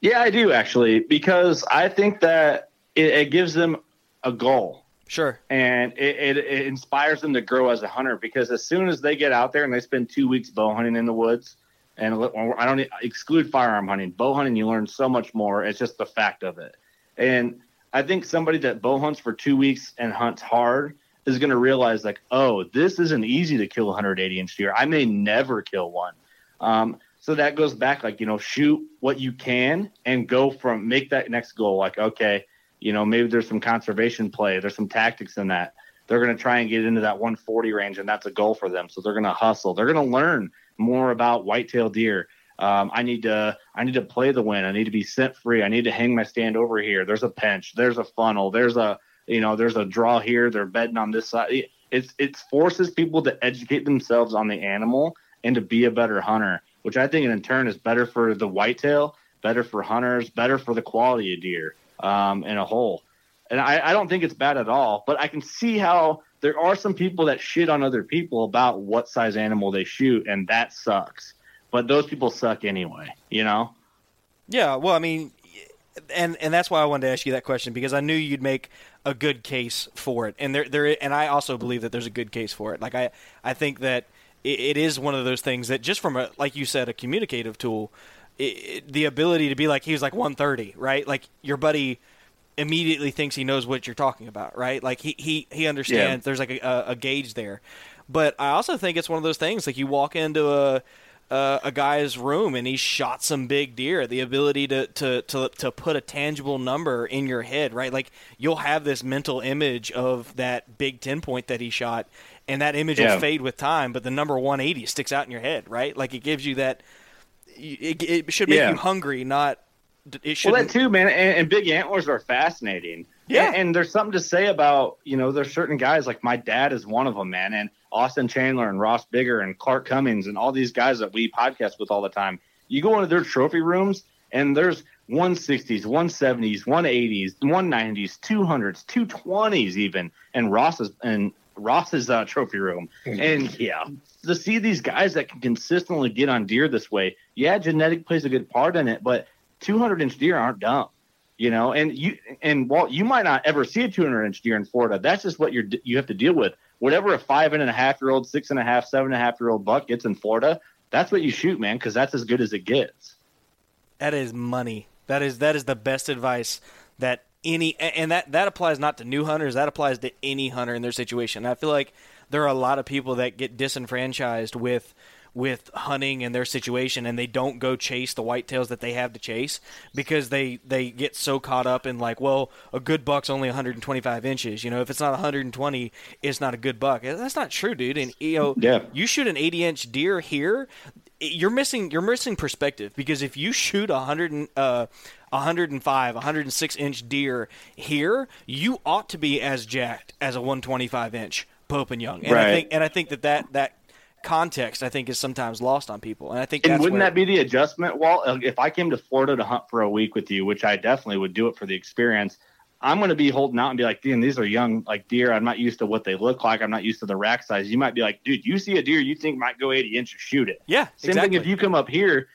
Yeah, I do actually, because I think that it, it gives them a goal Sure. and it, it, it inspires them to grow as a hunter. Because as soon as they get out there and they spend two weeks bow hunting in the woods, and I don't exclude firearm hunting, bow hunting, you learn so much more. It's just the fact of it. And I think somebody that bow hunts for two weeks and hunts hard is going to realize, like, oh, this isn't easy to kill a 180 inch deer. I may never kill one. Um, so that goes back, like, you know, shoot what you can and go from make that next goal. Like, okay, you know, maybe there's some conservation play, there's some tactics in that. They're going to try and get into that 140 range, and that's a goal for them. So they're going to hustle. They're going to learn more about whitetail deer. Um, I need to I need to play the wind. I need to be scent free. I need to hang my stand over here. There's a pinch. There's a funnel. There's a you know there's a draw here. They're betting on this side. It- It's it forces people to educate themselves on the animal and to be a better hunter, which I think in turn is better for the whitetail, better for hunters, better for the quality of deer um, in a whole. And I, I don't think it's bad at all, but I can see how there are some people that shit on other people about what size animal they shoot, and that sucks. But those people suck anyway, you know? Yeah, well, I mean, and and that's why I wanted to ask you that question because I knew you'd make a good case for it, and there there and I also believe that there's a good case for it. Like I I think that it, it is one of those things that just from a like you said a communicative tool, it, it- the ability to be like he was like 130, right? Like your buddy immediately thinks he knows what you're talking about, right? Like he he he understands. There's like a, a, a gauge there, but I also think it's one of those things like you walk into a uh, a guy's room and he shot some big deer. The ability to, to to to put a tangible number in your head, right? Like you'll have this mental image of that big ten point that he shot, and that image Yeah. will fade with time, but the number 180 sticks out in your head, right? Like it gives you that. It, it should make Yeah. you hungry, not. It should. Well, that too, man. And, and big antlers are fascinating. Yeah. And, and there's something to say about, you know, there's certain guys like my dad is one of them, man. And Austin Chandler and Ross Bigger and Clark Cummings and all these guys that we podcast with all the time. You go into their trophy rooms and there's 160s, 170s, 180s, 190s, 200s, 220s even, and Ross's and Ross's uh, trophy room. And yeah, to see these guys that can consistently get on deer this way, yeah, genetic plays a good part in it, but 200 inch deer aren't dumb, you know. And you and Walt, you might not ever see a 200 inch deer in Florida. That's just what you're you have to deal with. Whatever a five and a half year old, six and a half, seven and a half year old buck gets in Florida, that's what you shoot, man, because that's as good as it gets. That is money. That is that is the best advice that any and that that applies not to new hunters. That applies to any hunter in their situation. I feel like there are a lot of people that get disenfranchised with with hunting and their situation and they don't go chase the whitetails that they have to chase because they they get so caught up in like well a good buck's only 125 inches. You know if it's not 120 it's not a good buck. That's not true dude. And you know Yeah. you shoot an 80 inch deer here you're missing you're missing perspective because if you shoot a 100 and, uh 105 106 inch deer here you ought to be as jacked as a 125 inch pope and young. And i think and i think that that that context i think is sometimes lost on people and i think And wouldn't that be the adjustment, Walt? If I came to Florida to hunt for a week with you, which I definitely would do it for the experience, I'm going to be holding out and be like, damn, these are young like deer. I'm not used to what they look like. I'm not used to the rack size. You might be like, dude, you see a deer you think might go 80 inches, shoot it. Yeah, Same exactly. thing if you come up here,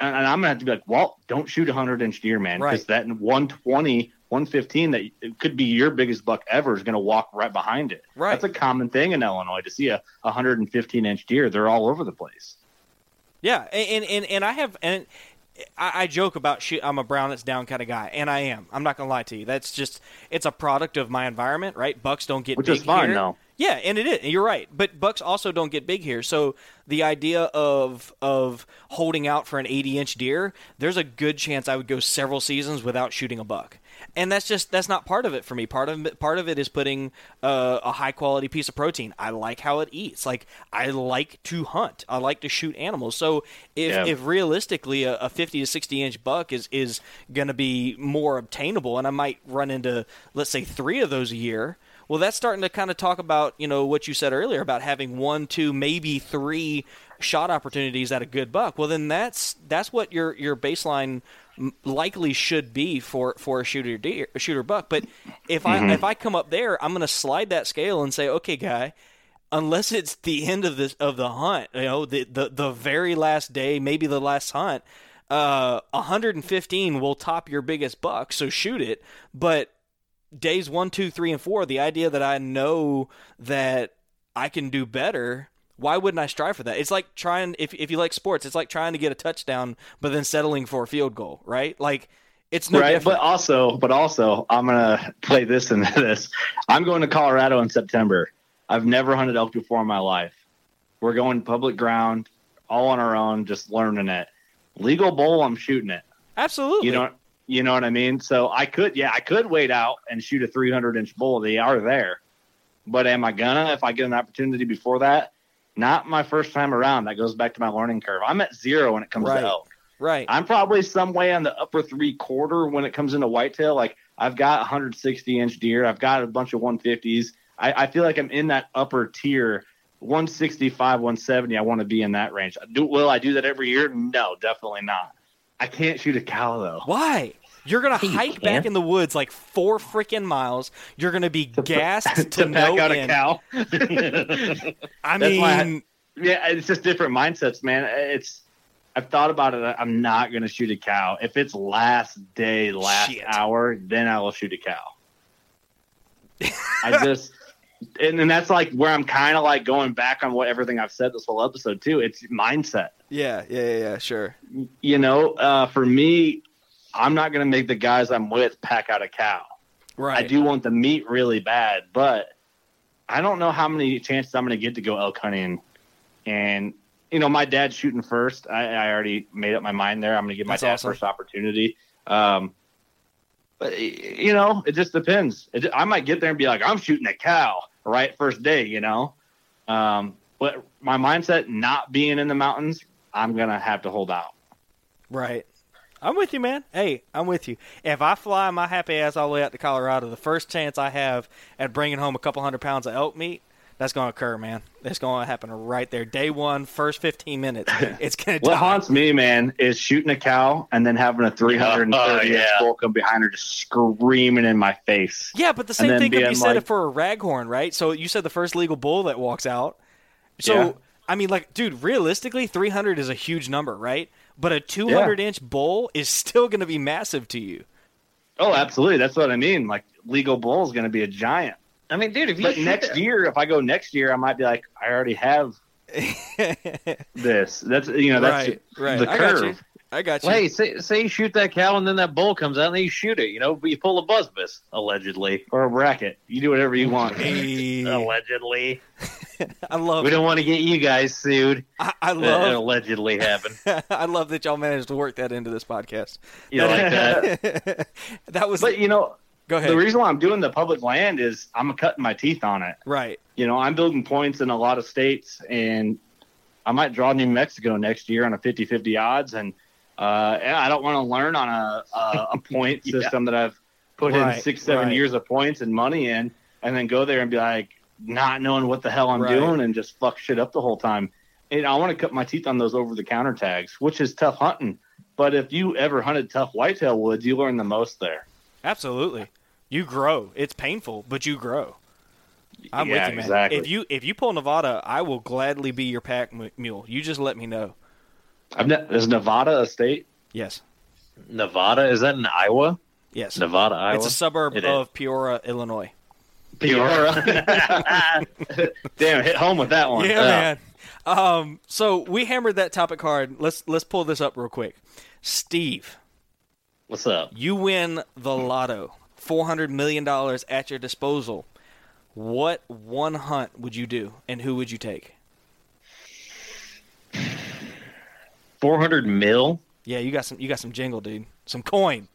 and, I'm gonna have to be like, well, don't shoot a hundred inch deer, man, because Right. that 120, 115 that it could be your biggest buck ever is gonna walk right behind it. Right. That's a common thing in Illinois to see a 115 inch deer. They're all over the place. Yeah, and and and I have and I, I joke about shoot. I'm a brown that's down kind of guy, and I am. I'm not gonna lie to you. That's just it's a product of my environment, right? Bucks don't get Which big is fine, here. Yeah, and it is. You're right, but bucks also don't get big here. So the idea of of holding out for an 80 inch deer, there's a good chance I would go several seasons without shooting a buck, and that's just that's not part of it for me. Part of part of it is putting uh, a high quality piece of protein. I like how it eats. Like I like to hunt. I like to shoot animals. So if Yeah. if realistically a, a 50 to 60 inch buck is is going to be more obtainable, and I might run into let's say three of those a year. Well, that's starting to kind of talk about you know what you said earlier about having one, two, maybe three shot opportunities at a good buck. Well, then that's that's what your your baseline likely should be for for a shooter deer, a shooter buck. But if I if I come up there, I'm going to slide that scale and say, okay, guy, unless it's the end of this of the hunt, you know, the the, the very last day, maybe the last hunt, uh, 115 will top your biggest buck, so shoot it. But days one, two, three, and four, the idea that I know that I can do better. Why wouldn't I strive for that? It's like trying if if you like sports, it's like trying to get a touchdown, but then settling for a field goal, right? Like it's no right. different. But also, but also, I'm gonna play this into *laughs* this. I'm going to Colorado in September. I've never hunted elk before in my life. We're going public ground, all on our own, just learning it. Legal bull, I'm shooting it. Absolutely. You know, you know what I mean. So I could, yeah, I could wait out and shoot a 300 inch bull. They are there, but am I gonna if I get an opportunity before that? Not my first time around. That goes back to my learning curve. I'm at zero when it comes Right. to elk. right. I'm probably some way on the upper three quarter when it comes into whitetail. Like I've got 160 inch deer. I've got a bunch of 150s. I, I feel like I'm in that upper tier. 165, 170. I want to be in that range. Do, will I do that every year? No, definitely not. I can't shoot a cow though. Why? You're gonna You hike back in the woods like four freaking miles. You're gonna be *laughs* gassed *laughs* to, to no pack out end. a cow. *laughs* I That's why I- mean, yeah, it's just different mindsets, man. It's I've thought about it. I'm not going to shoot a cow. If it's last day, last Shit. hour, then I will shoot a cow. I just, and, and that's like where I'm kind of like going back on what everything I've said this whole episode too. It's mindset. yeah, yeah, yeah, yeah, sure. You know, uh, for me, I'm not going to make the guys I'm with pack out a cow. Right. I do want the meat really bad, but I don't know how many chances I'm going to get to go elk hunting. And you know, my dad's shooting first. I, I already made up my mind there. I'm going to give my That's dad awesome. first opportunity. Um, but you know, it just depends. It, I might get there and be like, I'm shooting a cow right first day. You know, um, but my mindset not being in the mountains, I'm gonna have to hold out. Right. I'm with you, man. Hey, I'm with you. If I fly my happy ass all the way out to Colorado, the first chance I have at bringing home a couple hundred pounds of elk meat, that's going to occur, man. That's going to happen right there. Day one, first 15 minutes. *laughs* It's going to What die. haunts me, man, is shooting a cow and then having a 330 *laughs* Oh, inch yeah. bull come behind her, just screaming in my face. Yeah, but the same thing could be said like- for a raghorn, right? So you said the first legal bull that walks out. So Yeah. I mean, like, dude, realistically, 300 is a huge number, right? But a 200 inch bull is still going to be massive to you. Oh, absolutely. That's what I mean. Like legal bull is going to be a giant. I mean, dude, if you But next that- year, if I go next year, I might be like, I already have *laughs* this. That's you know that's right, right. the I got you. curve. I got you. Well, hey, say, say you shoot that cow and then that bull comes out and then you shoot it. You know, you pull a buzzbus allegedly. Or a bracket. You do whatever you want. Hey, *laughs* Allegedly, *laughs* I love we don't want to get you guys sued. I, I That love allegedly happened. *laughs* I love that y'all managed to work that into this podcast. You like that? that was But you know, go ahead. the reason why I'm doing the public land is I'm cutting my teeth on it. right. You know, I'm building points in a lot of states, and I might draw New Mexico next year on a 50-50 odds, and uh, and I don't want to learn on a a, a *laughs* point Yeah. system that I've put Right, in six, seven right. years of points and money in, and then go there and be like not knowing what the hell I'm Right. doing and just fuck shit up the whole time. And I want to cut my teeth on those over the counter tags, which is tough hunting. But if you ever hunted tough whitetail woods, you learn the most there. Absolutely. You grow. It's painful, but you grow. I'm Yeah, with you, man. exactly. If you if you pull Nevada, I will gladly be your pack mule. You just let me know. I'm not, is Nevada a state? Yes, Nevada is that in Iowa? yes. Nevada, Iowa. It's a suburb It is. of Peoria, Illinois. Peoria. *laughs* *laughs* Damn, hit home with that one. Yeah, man. Um, so we hammered that topic hard. Let's let's pull this up real quick. Steve, What's up? you win the lotto, four hundred million dollars at your disposal. What one hunt would you do, and who would you take? Four hundred mil, Yeah, you got some. You got some jingle, dude. Some coin.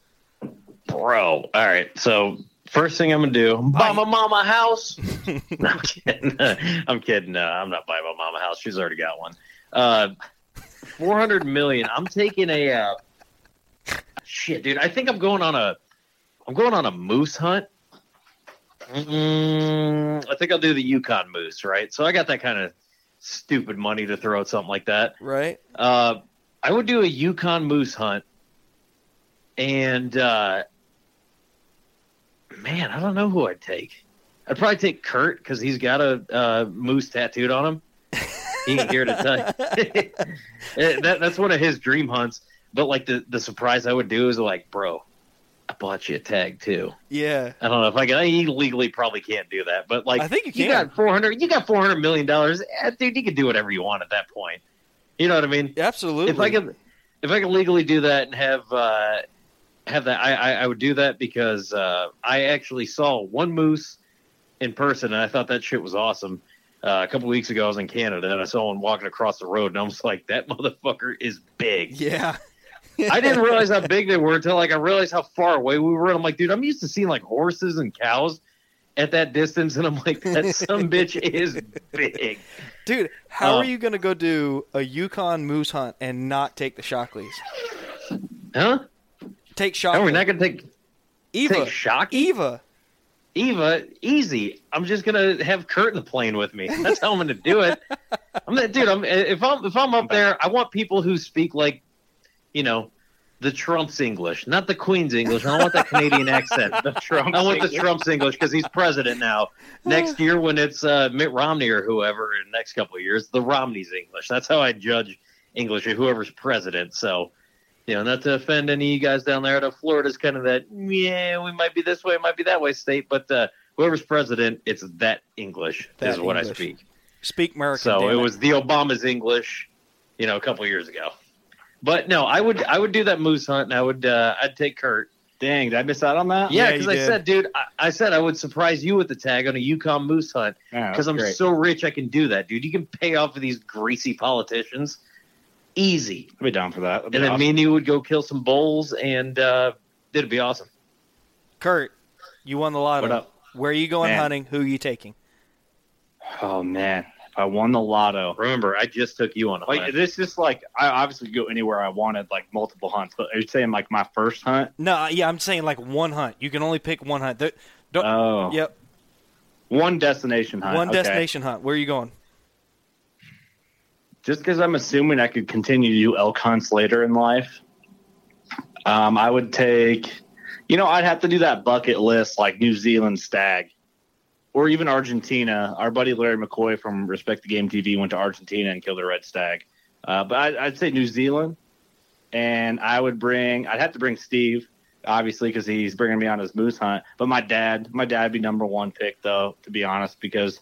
bro. All right. So first thing I'm gonna do, buy my mama a house. no, *laughs* *laughs* I'm kidding. *laughs* I'm kidding. No, I'm not buying my mama a house. She's already got one. Uh, four hundred million. I'm taking a. Uh, shit, dude. I think I'm going on a. I'm going on a moose hunt. Mm, I think I'll do the Yukon moose. Right. So I got that kind of stupid money to throw at something like that. Right. Uh, I would do a Yukon moose hunt, and uh, man, I don't know who I'd take. I'd probably take Kurt because he's got a uh, moose tattooed on him. He ain't here to tell you. *laughs* Eh, that, that's one of his dream hunts. But like the the surprise I would do is like, bro, I bought you a tag too. Yeah. I don't know if I can. I legally probably can't do that, but like, I think you You got four hundred. You got four hundred million dollars, eh, dude. You can do whatever you want at that point. You know what I mean? Absolutely. If I could, if I could legally do that and have uh, have that, I, I I would do that because uh, I actually saw one moose in person, and I thought that shit was awesome. Uh, a couple weeks ago, I was in Canada, and I saw one walking across the road, and I was like, "That motherfucker is big." Yeah. *laughs* I didn't realize how big they were until like I realized how far away we were. And I'm like, dude, I'm used to seeing like horses and cows at that distance, and I'm like, that some bitch *laughs* is big. Dude, how Uh, are you to go do a Yukon moose hunt and not take the Shockleys? Huh? Take No, we're Shockley. not gonna take Eva. take shock. Eva. Eva, easy. I'm just gonna have Kurt in the plane with me. That's how I'm gonna do it. I'm gonna, dude. I'm if I'm if I'm up there, I want people who speak like, you know, the Trump's English, not the Queen's English. I don't want that Canadian accent. *laughs* The Trump. I want the Trump's English because he's president now. Next year, when it's uh, Mitt Romney or whoever, in the next couple of years, the Romney's English. That's how I judge English or whoever's president. So, you know, not to offend any of you guys down there, to Florida's kind of that, yeah, we might be this way, might be that way state, but uh, whoever's president, it's that English That is what I speak. Speak American. So it was the Obama's English, you know, a couple of years ago. But no, I would I would do that moose hunt, and I would uh, I'd take Kurt. Dang, did I miss out on that? Yeah, Yeah, because you I did. said, dude, I, I said I would surprise you with the tag on a Yukon moose hunt Yeah, because I'm great. so rich I can do that, dude. You can pay off of these greasy politicians easy, I'd be down for that. That'd be and then awesome. me and you would go kill some bulls, and uh, it'd be awesome. Kurt, you won the lotto. What up? Where are you going Man. hunting? Who are you taking? Oh man, if I won the lotto. Remember, I just took you on a Like hunt. this is like I obviously go anywhere I wanted, like multiple hunts. But are you saying like my first hunt? No, yeah, I'm saying like one hunt. You can only pick one hunt. There- don't, Oh, Yep, one destination hunt. one okay. destination hunt. Where are you going? Just because I'm assuming I could continue to do elk hunts later in life, um, I would take. You know, I'd have to do that bucket list like New Zealand stag, or even Argentina. Our buddy Larry McCoy from Respect the Game TV went to Argentina and killed a red stag. Uh, but I'd, I'd say New Zealand, and I would bring. I'd have to bring Steve, obviously, because he's bringing me on his moose hunt. But my dad, my dad be number one pick though, to be honest, because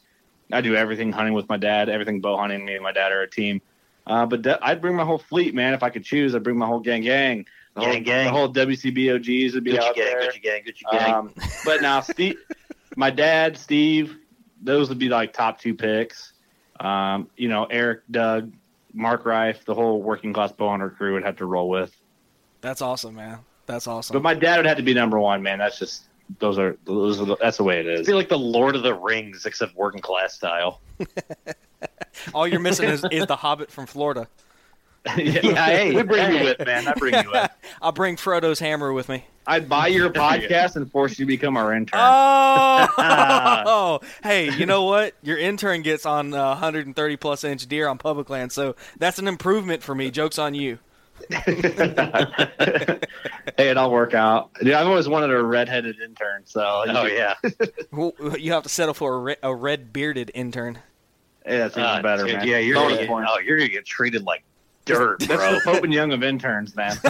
I do everything hunting with my dad, everything bow hunting. Me and my dad are a team. Uh, but de- I'd bring my whole fleet, man. If I could choose, I'd bring my whole gang, gang, the whole, Gang, gang. the whole WCBOGs would be Gucci out gang, there. Gucci gang, Gucci gang. Um, but now, Steve, *laughs* my dad, Steve, those would be like top two picks. Um, you know, Eric, Doug, Mark Reif, the whole working class bow hunter crew would have to roll with. That's awesome, man. That's awesome. But my dad would have to be number one, man. That's just those are those are the, that's the way it I is. feel like the Lord of the Rings, except working class style. *laughs* All you're missing is, is the Hobbit from Florida. Yeah, hey, we bring you with, man. I bring you with. *laughs* I'll bring Frodo's hammer with me. I'd buy your *laughs* podcast and force you to become our intern. Oh, *laughs* hey, you know what? Your intern gets on uh, 130 plus inch deer on public land, so that's an improvement for me. Jokes on you. hey, it all work out. Dude, I've always wanted a redheaded intern, so Oh yeah, You have to settle for a, re- a red bearded intern. yeah, that's even Ah, better, dude, man. Yeah, you're Bonus gonna get, oh, you're gonna get treated like dirt, That's bro. the Pope and Young of interns, man. *laughs*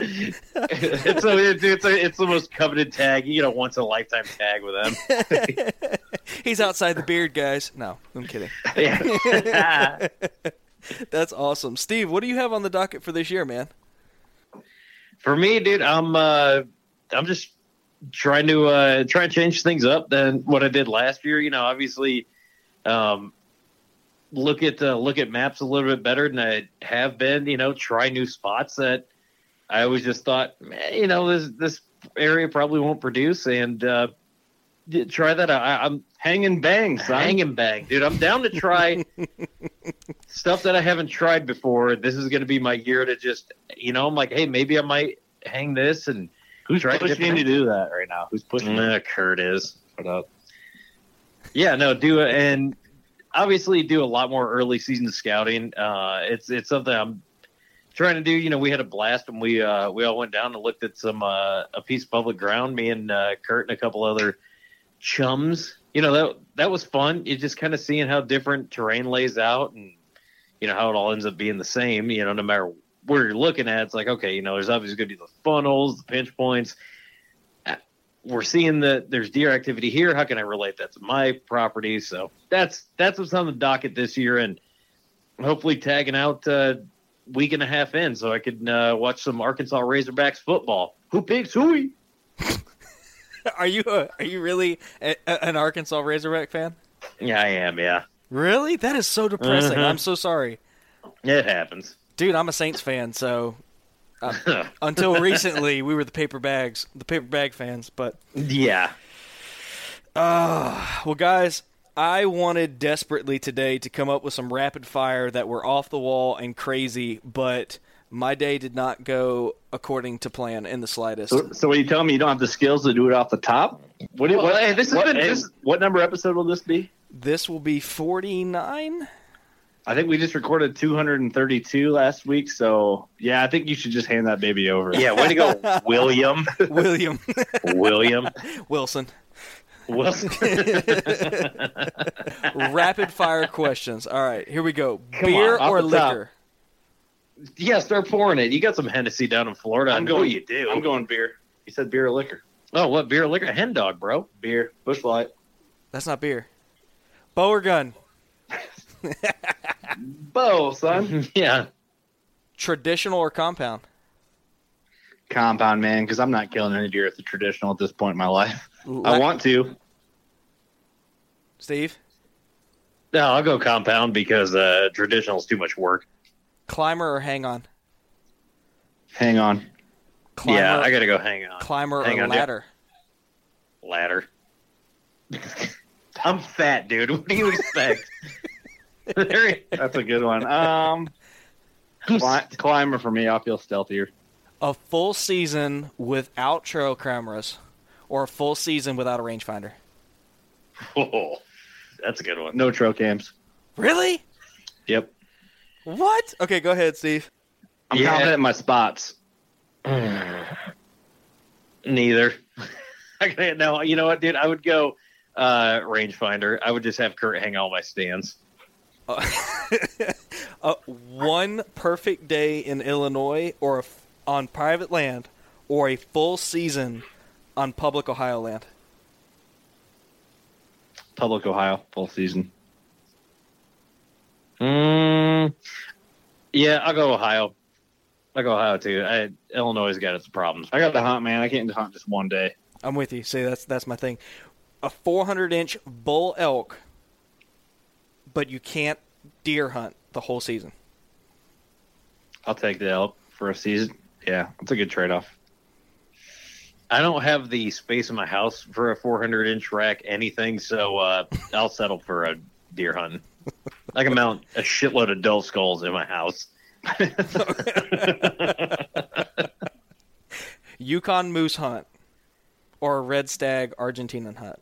it's a, it's it's, a, it's the most coveted tag. You get a once in a lifetime tag with him. *laughs* He's outside the beard, guys. No, I'm kidding. Yeah. *laughs* That's awesome. Steve, what do you have on the docket for this year, man? For me, dude, I'm uh, I'm just trying to uh, try and change things up than what I did last year. You know, obviously, um, look at uh, look at maps a little bit better than I have been. You know, try new spots that I always just thought, you know, this this area probably won't produce, and uh, try that. I, I'm hanging bang, son. hang and bang, dude. I'm down to try *laughs* stuff that I haven't tried before. This is going to be my year to just, you know, I'm like, hey, maybe I might hang this and Who's try pushing you different- to do that right now? Who's pushing you? uh, Kurt is. What up? Yeah, no, do it and obviously do a lot more early season scouting. Uh, it's it's something I'm trying to do. You know, we had a blast when we uh, we all went down and looked at some uh, a piece of public ground. Me and uh, Kurt and a couple other chums. You know that that was fun. You just kind of seeing how different terrain lays out and you know how it all ends up being the same. You know, no matter where you're looking at, it's like okay, you know, there's obviously going to be the funnels, the pinch points. We're seeing that there's deer activity here. How can I relate that to my property? So that's that's what's on the docket this year, and hopefully tagging out uh, week and a half in, so I can uh, watch some Arkansas Razorbacks football. Who picks who? *laughs* Are you a, are you really a, a- an Arkansas Razorback fan? Yeah, I am. Yeah, Really? That is so depressing. Mhm. I'm so sorry, it happens. dude. I'm a Saints fan, so uh, *laughs* until recently we were the paper bags, the paper bag fans. But yeah. Uh, well, guys, I wanted desperately today to come up with some rapid fire that were off the wall and crazy, but my day did not go according to plan in the slightest. So, so, what you telling me? You don't have the skills to do it off the top? What? Well, what hey, this has what, been- hey, this- what number episode will this be? This will be 49. I think we just recorded 232 last week, so yeah, I think you should just hand that baby over. Yeah, way to go, *laughs* William. *laughs* William William. Wilson. Wilson. *laughs* Rapid fire questions. All right, here we go. Come Beer on, or liquor? top. liquor? yeah, start pouring it. You got some Hennessy down in Florida. I'm I know going. you do. I'm going beer. You said beer or liquor? Oh, what beer, or liquor, hen dog, bro? Beer. Busch light. That's not beer. Bow or gun? Bow, son. *laughs* yeah. Traditional or compound? Compound man, because I'm not killing any deer at the traditional at this point in my life. I want to. Steve? No, I'll go compound because uh, traditional is too much work. Climber or hang on? Hang on. Climber, yeah, I got to go hang on. climber hang or on, yeah. ladder? Ladder. *laughs* I'm fat, dude. What do you expect? *laughs* there he- That's a good one. Um, cli- climber for me. I'll feel stealthier. A full season without trail cameras or a full season without a rangefinder? Oh, that's a good one. No trail cams. Really? Yep. What? Okay, go ahead, Steve. I'm Yeah. confident in my spots. *sighs* Neither. *laughs* Okay, no, you know what, dude? I would go uh, rangefinder. I would just have Kurt hang all my stands. Uh, *laughs* uh, one perfect day in Illinois or a f- on private land or a full season on public Ohio land? Public Ohio, full season. Mm, yeah, I'll go Ohio. I'll go Ohio too. I, Illinois has got its problems. I got to hunt, man. I can't hunt just one day. I'm with you. See, that's that's my thing. A 400 inch bull elk, but you can't deer hunt the whole season. I'll take the elk for a season. Yeah, that's a good trade off. I don't have the space in my house for a 400 inch rack, anything, so uh, I'll settle for a deer hunt. I can mount a shitload of dull skulls in my house. *laughs* Yukon moose hunt or a red stag Argentinian hunt.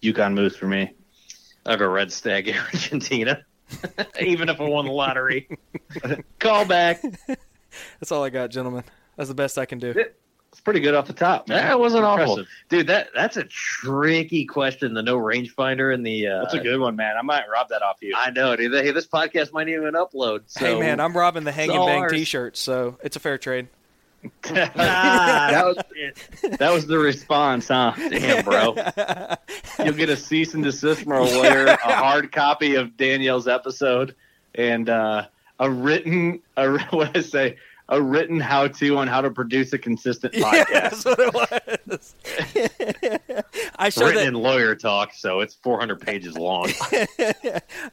Yukon moose for me. I'll go red stag *laughs* Argentina. *laughs* even if I won the lottery. *laughs* Call back. That's all I got, gentlemen. That's the best I can do. It's pretty good off the top. Man. That wasn't awful, dude. That that's a tricky question. The no rangefinder and the. Uh, That's a good one, man. I might rob that off you. I know, dude. Hey, this podcast might even upload. So. hey man, I'm robbing the hang and bang. T-shirt, so it's a fair trade. That was that was the response, huh? Damn, bro. You'll get a cease and desist from our *laughs* lawyer, a hard copy of Danielle's episode, and uh, a written a, *laughs* what I say a written how to on how to produce a consistent *laughs* Yeah, podcast. that's what it was. I showed Written that. in lawyer talk, so it's 400 pages long.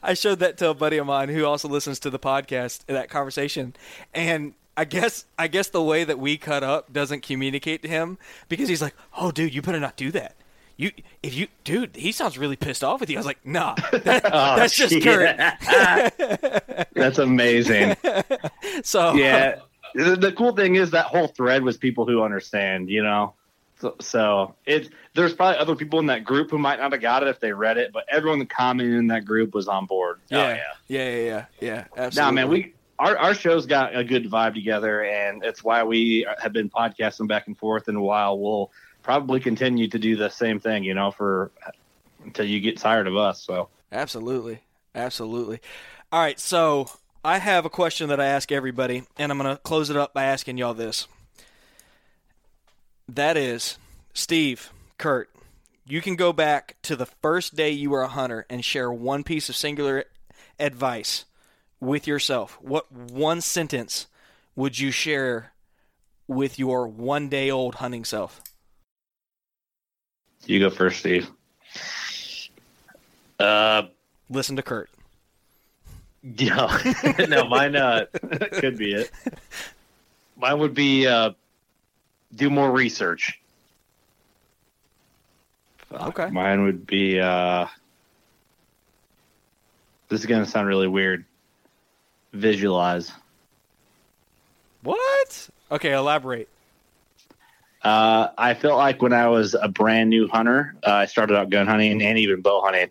I showed that to a buddy of mine who also listens to the podcast. That conversation, and I guess I guess the way that we cut up doesn't communicate to him because he's like, "Oh, dude, you better not do that." You, if you, dude, he sounds really pissed off with you. I was like, "Nah, *laughs* that, *laughs* Oh, that's just. Kurt." *laughs* That's amazing. So yeah. The, the cool thing is that whole thread was people who understand, you know. So, so it there's probably other people in that group who might not have got it if they read it, but everyone that commented in that group was on board. yeah, oh, yeah, yeah, yeah, yeah, absolutely. Nah, man, we our our show's got a good vibe together, and it's why we have been podcasting back and forth. And while we'll probably continue to do the same thing, you know, for until you get tired of us. So Absolutely. Absolutely. All right. So I have a question that I ask everybody, and I'm going to close it up by asking y'all this. That is, Steve, Kurt, you can go back to the first day you were a hunter and share one piece of singular advice with yourself. What one sentence would you share with your one day old hunting self? you go first, Steve. Uh, Listen to Kurt. *laughs* yeah. *laughs* no, mine. Uh, *laughs* Could be it. mine would be uh, do more research. Okay. Mine would be. uh This is gonna sound really weird. Visualize. What? Okay, elaborate. Uh, I felt like when I was a brand new hunter, uh, I started out gun hunting and even bow hunting.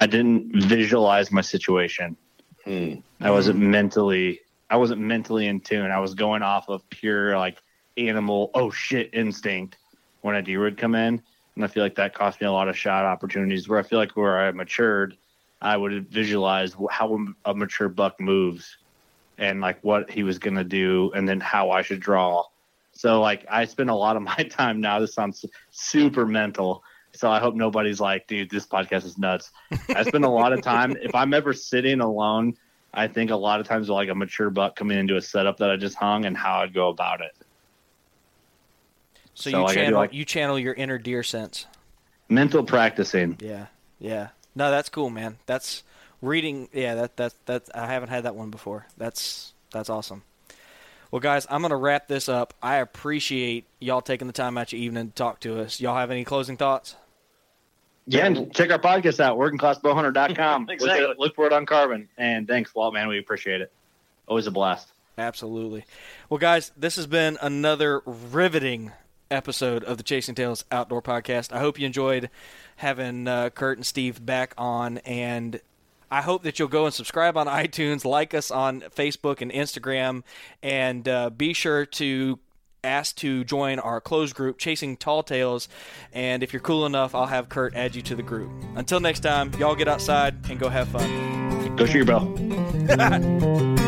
I didn't visualize my situation. Hmm. I wasn't mentally. I wasn't mentally in tune. I was going off of pure like animal oh shit instinct when a deer would come in, and I feel like that cost me a lot of shot opportunities. Where I feel like where I matured, I would visualize how a mature buck moves, and like what he was gonna do, and then how I should draw. So like I spend a lot of *laughs* my time now. This sounds super mental. So I hope nobody's like, dude, this podcast is nuts. I spend a lot of time if I'm ever sitting alone. I think a lot of times like a mature buck coming into a setup that I just hung and how I'd go about it. So, So, you like, channel like- you channel your inner deer sense. Mental practicing. Yeah, yeah. No, that's cool, man. That's reading. Yeah, that that that I haven't had that one before. That's that's awesome. Well, guys, I'm gonna wrap this up. I appreciate y'all taking the time out your evening to talk to us. Y'all have any closing thoughts? Yeah, and check our podcast out, workingclassbowhunter.com. *laughs* Exactly. look, look for it on Carbon. And thanks, Walt, man. We appreciate it. Always a blast. Absolutely. Well, guys, this has been another riveting episode of the Chasing Tales Outdoor Podcast. I hope you enjoyed having uh, Kurt and Steve back on, and I hope that you'll go and subscribe on *laughs* iTunes, like us on Facebook and Instagram, and uh, be sure to ask to join our closed group, Chasing Tall Tales. And if you're cool enough, I'll have Kurt add you to the group. Until next time, y'all get outside and go have fun. Go shoot your bow. *laughs*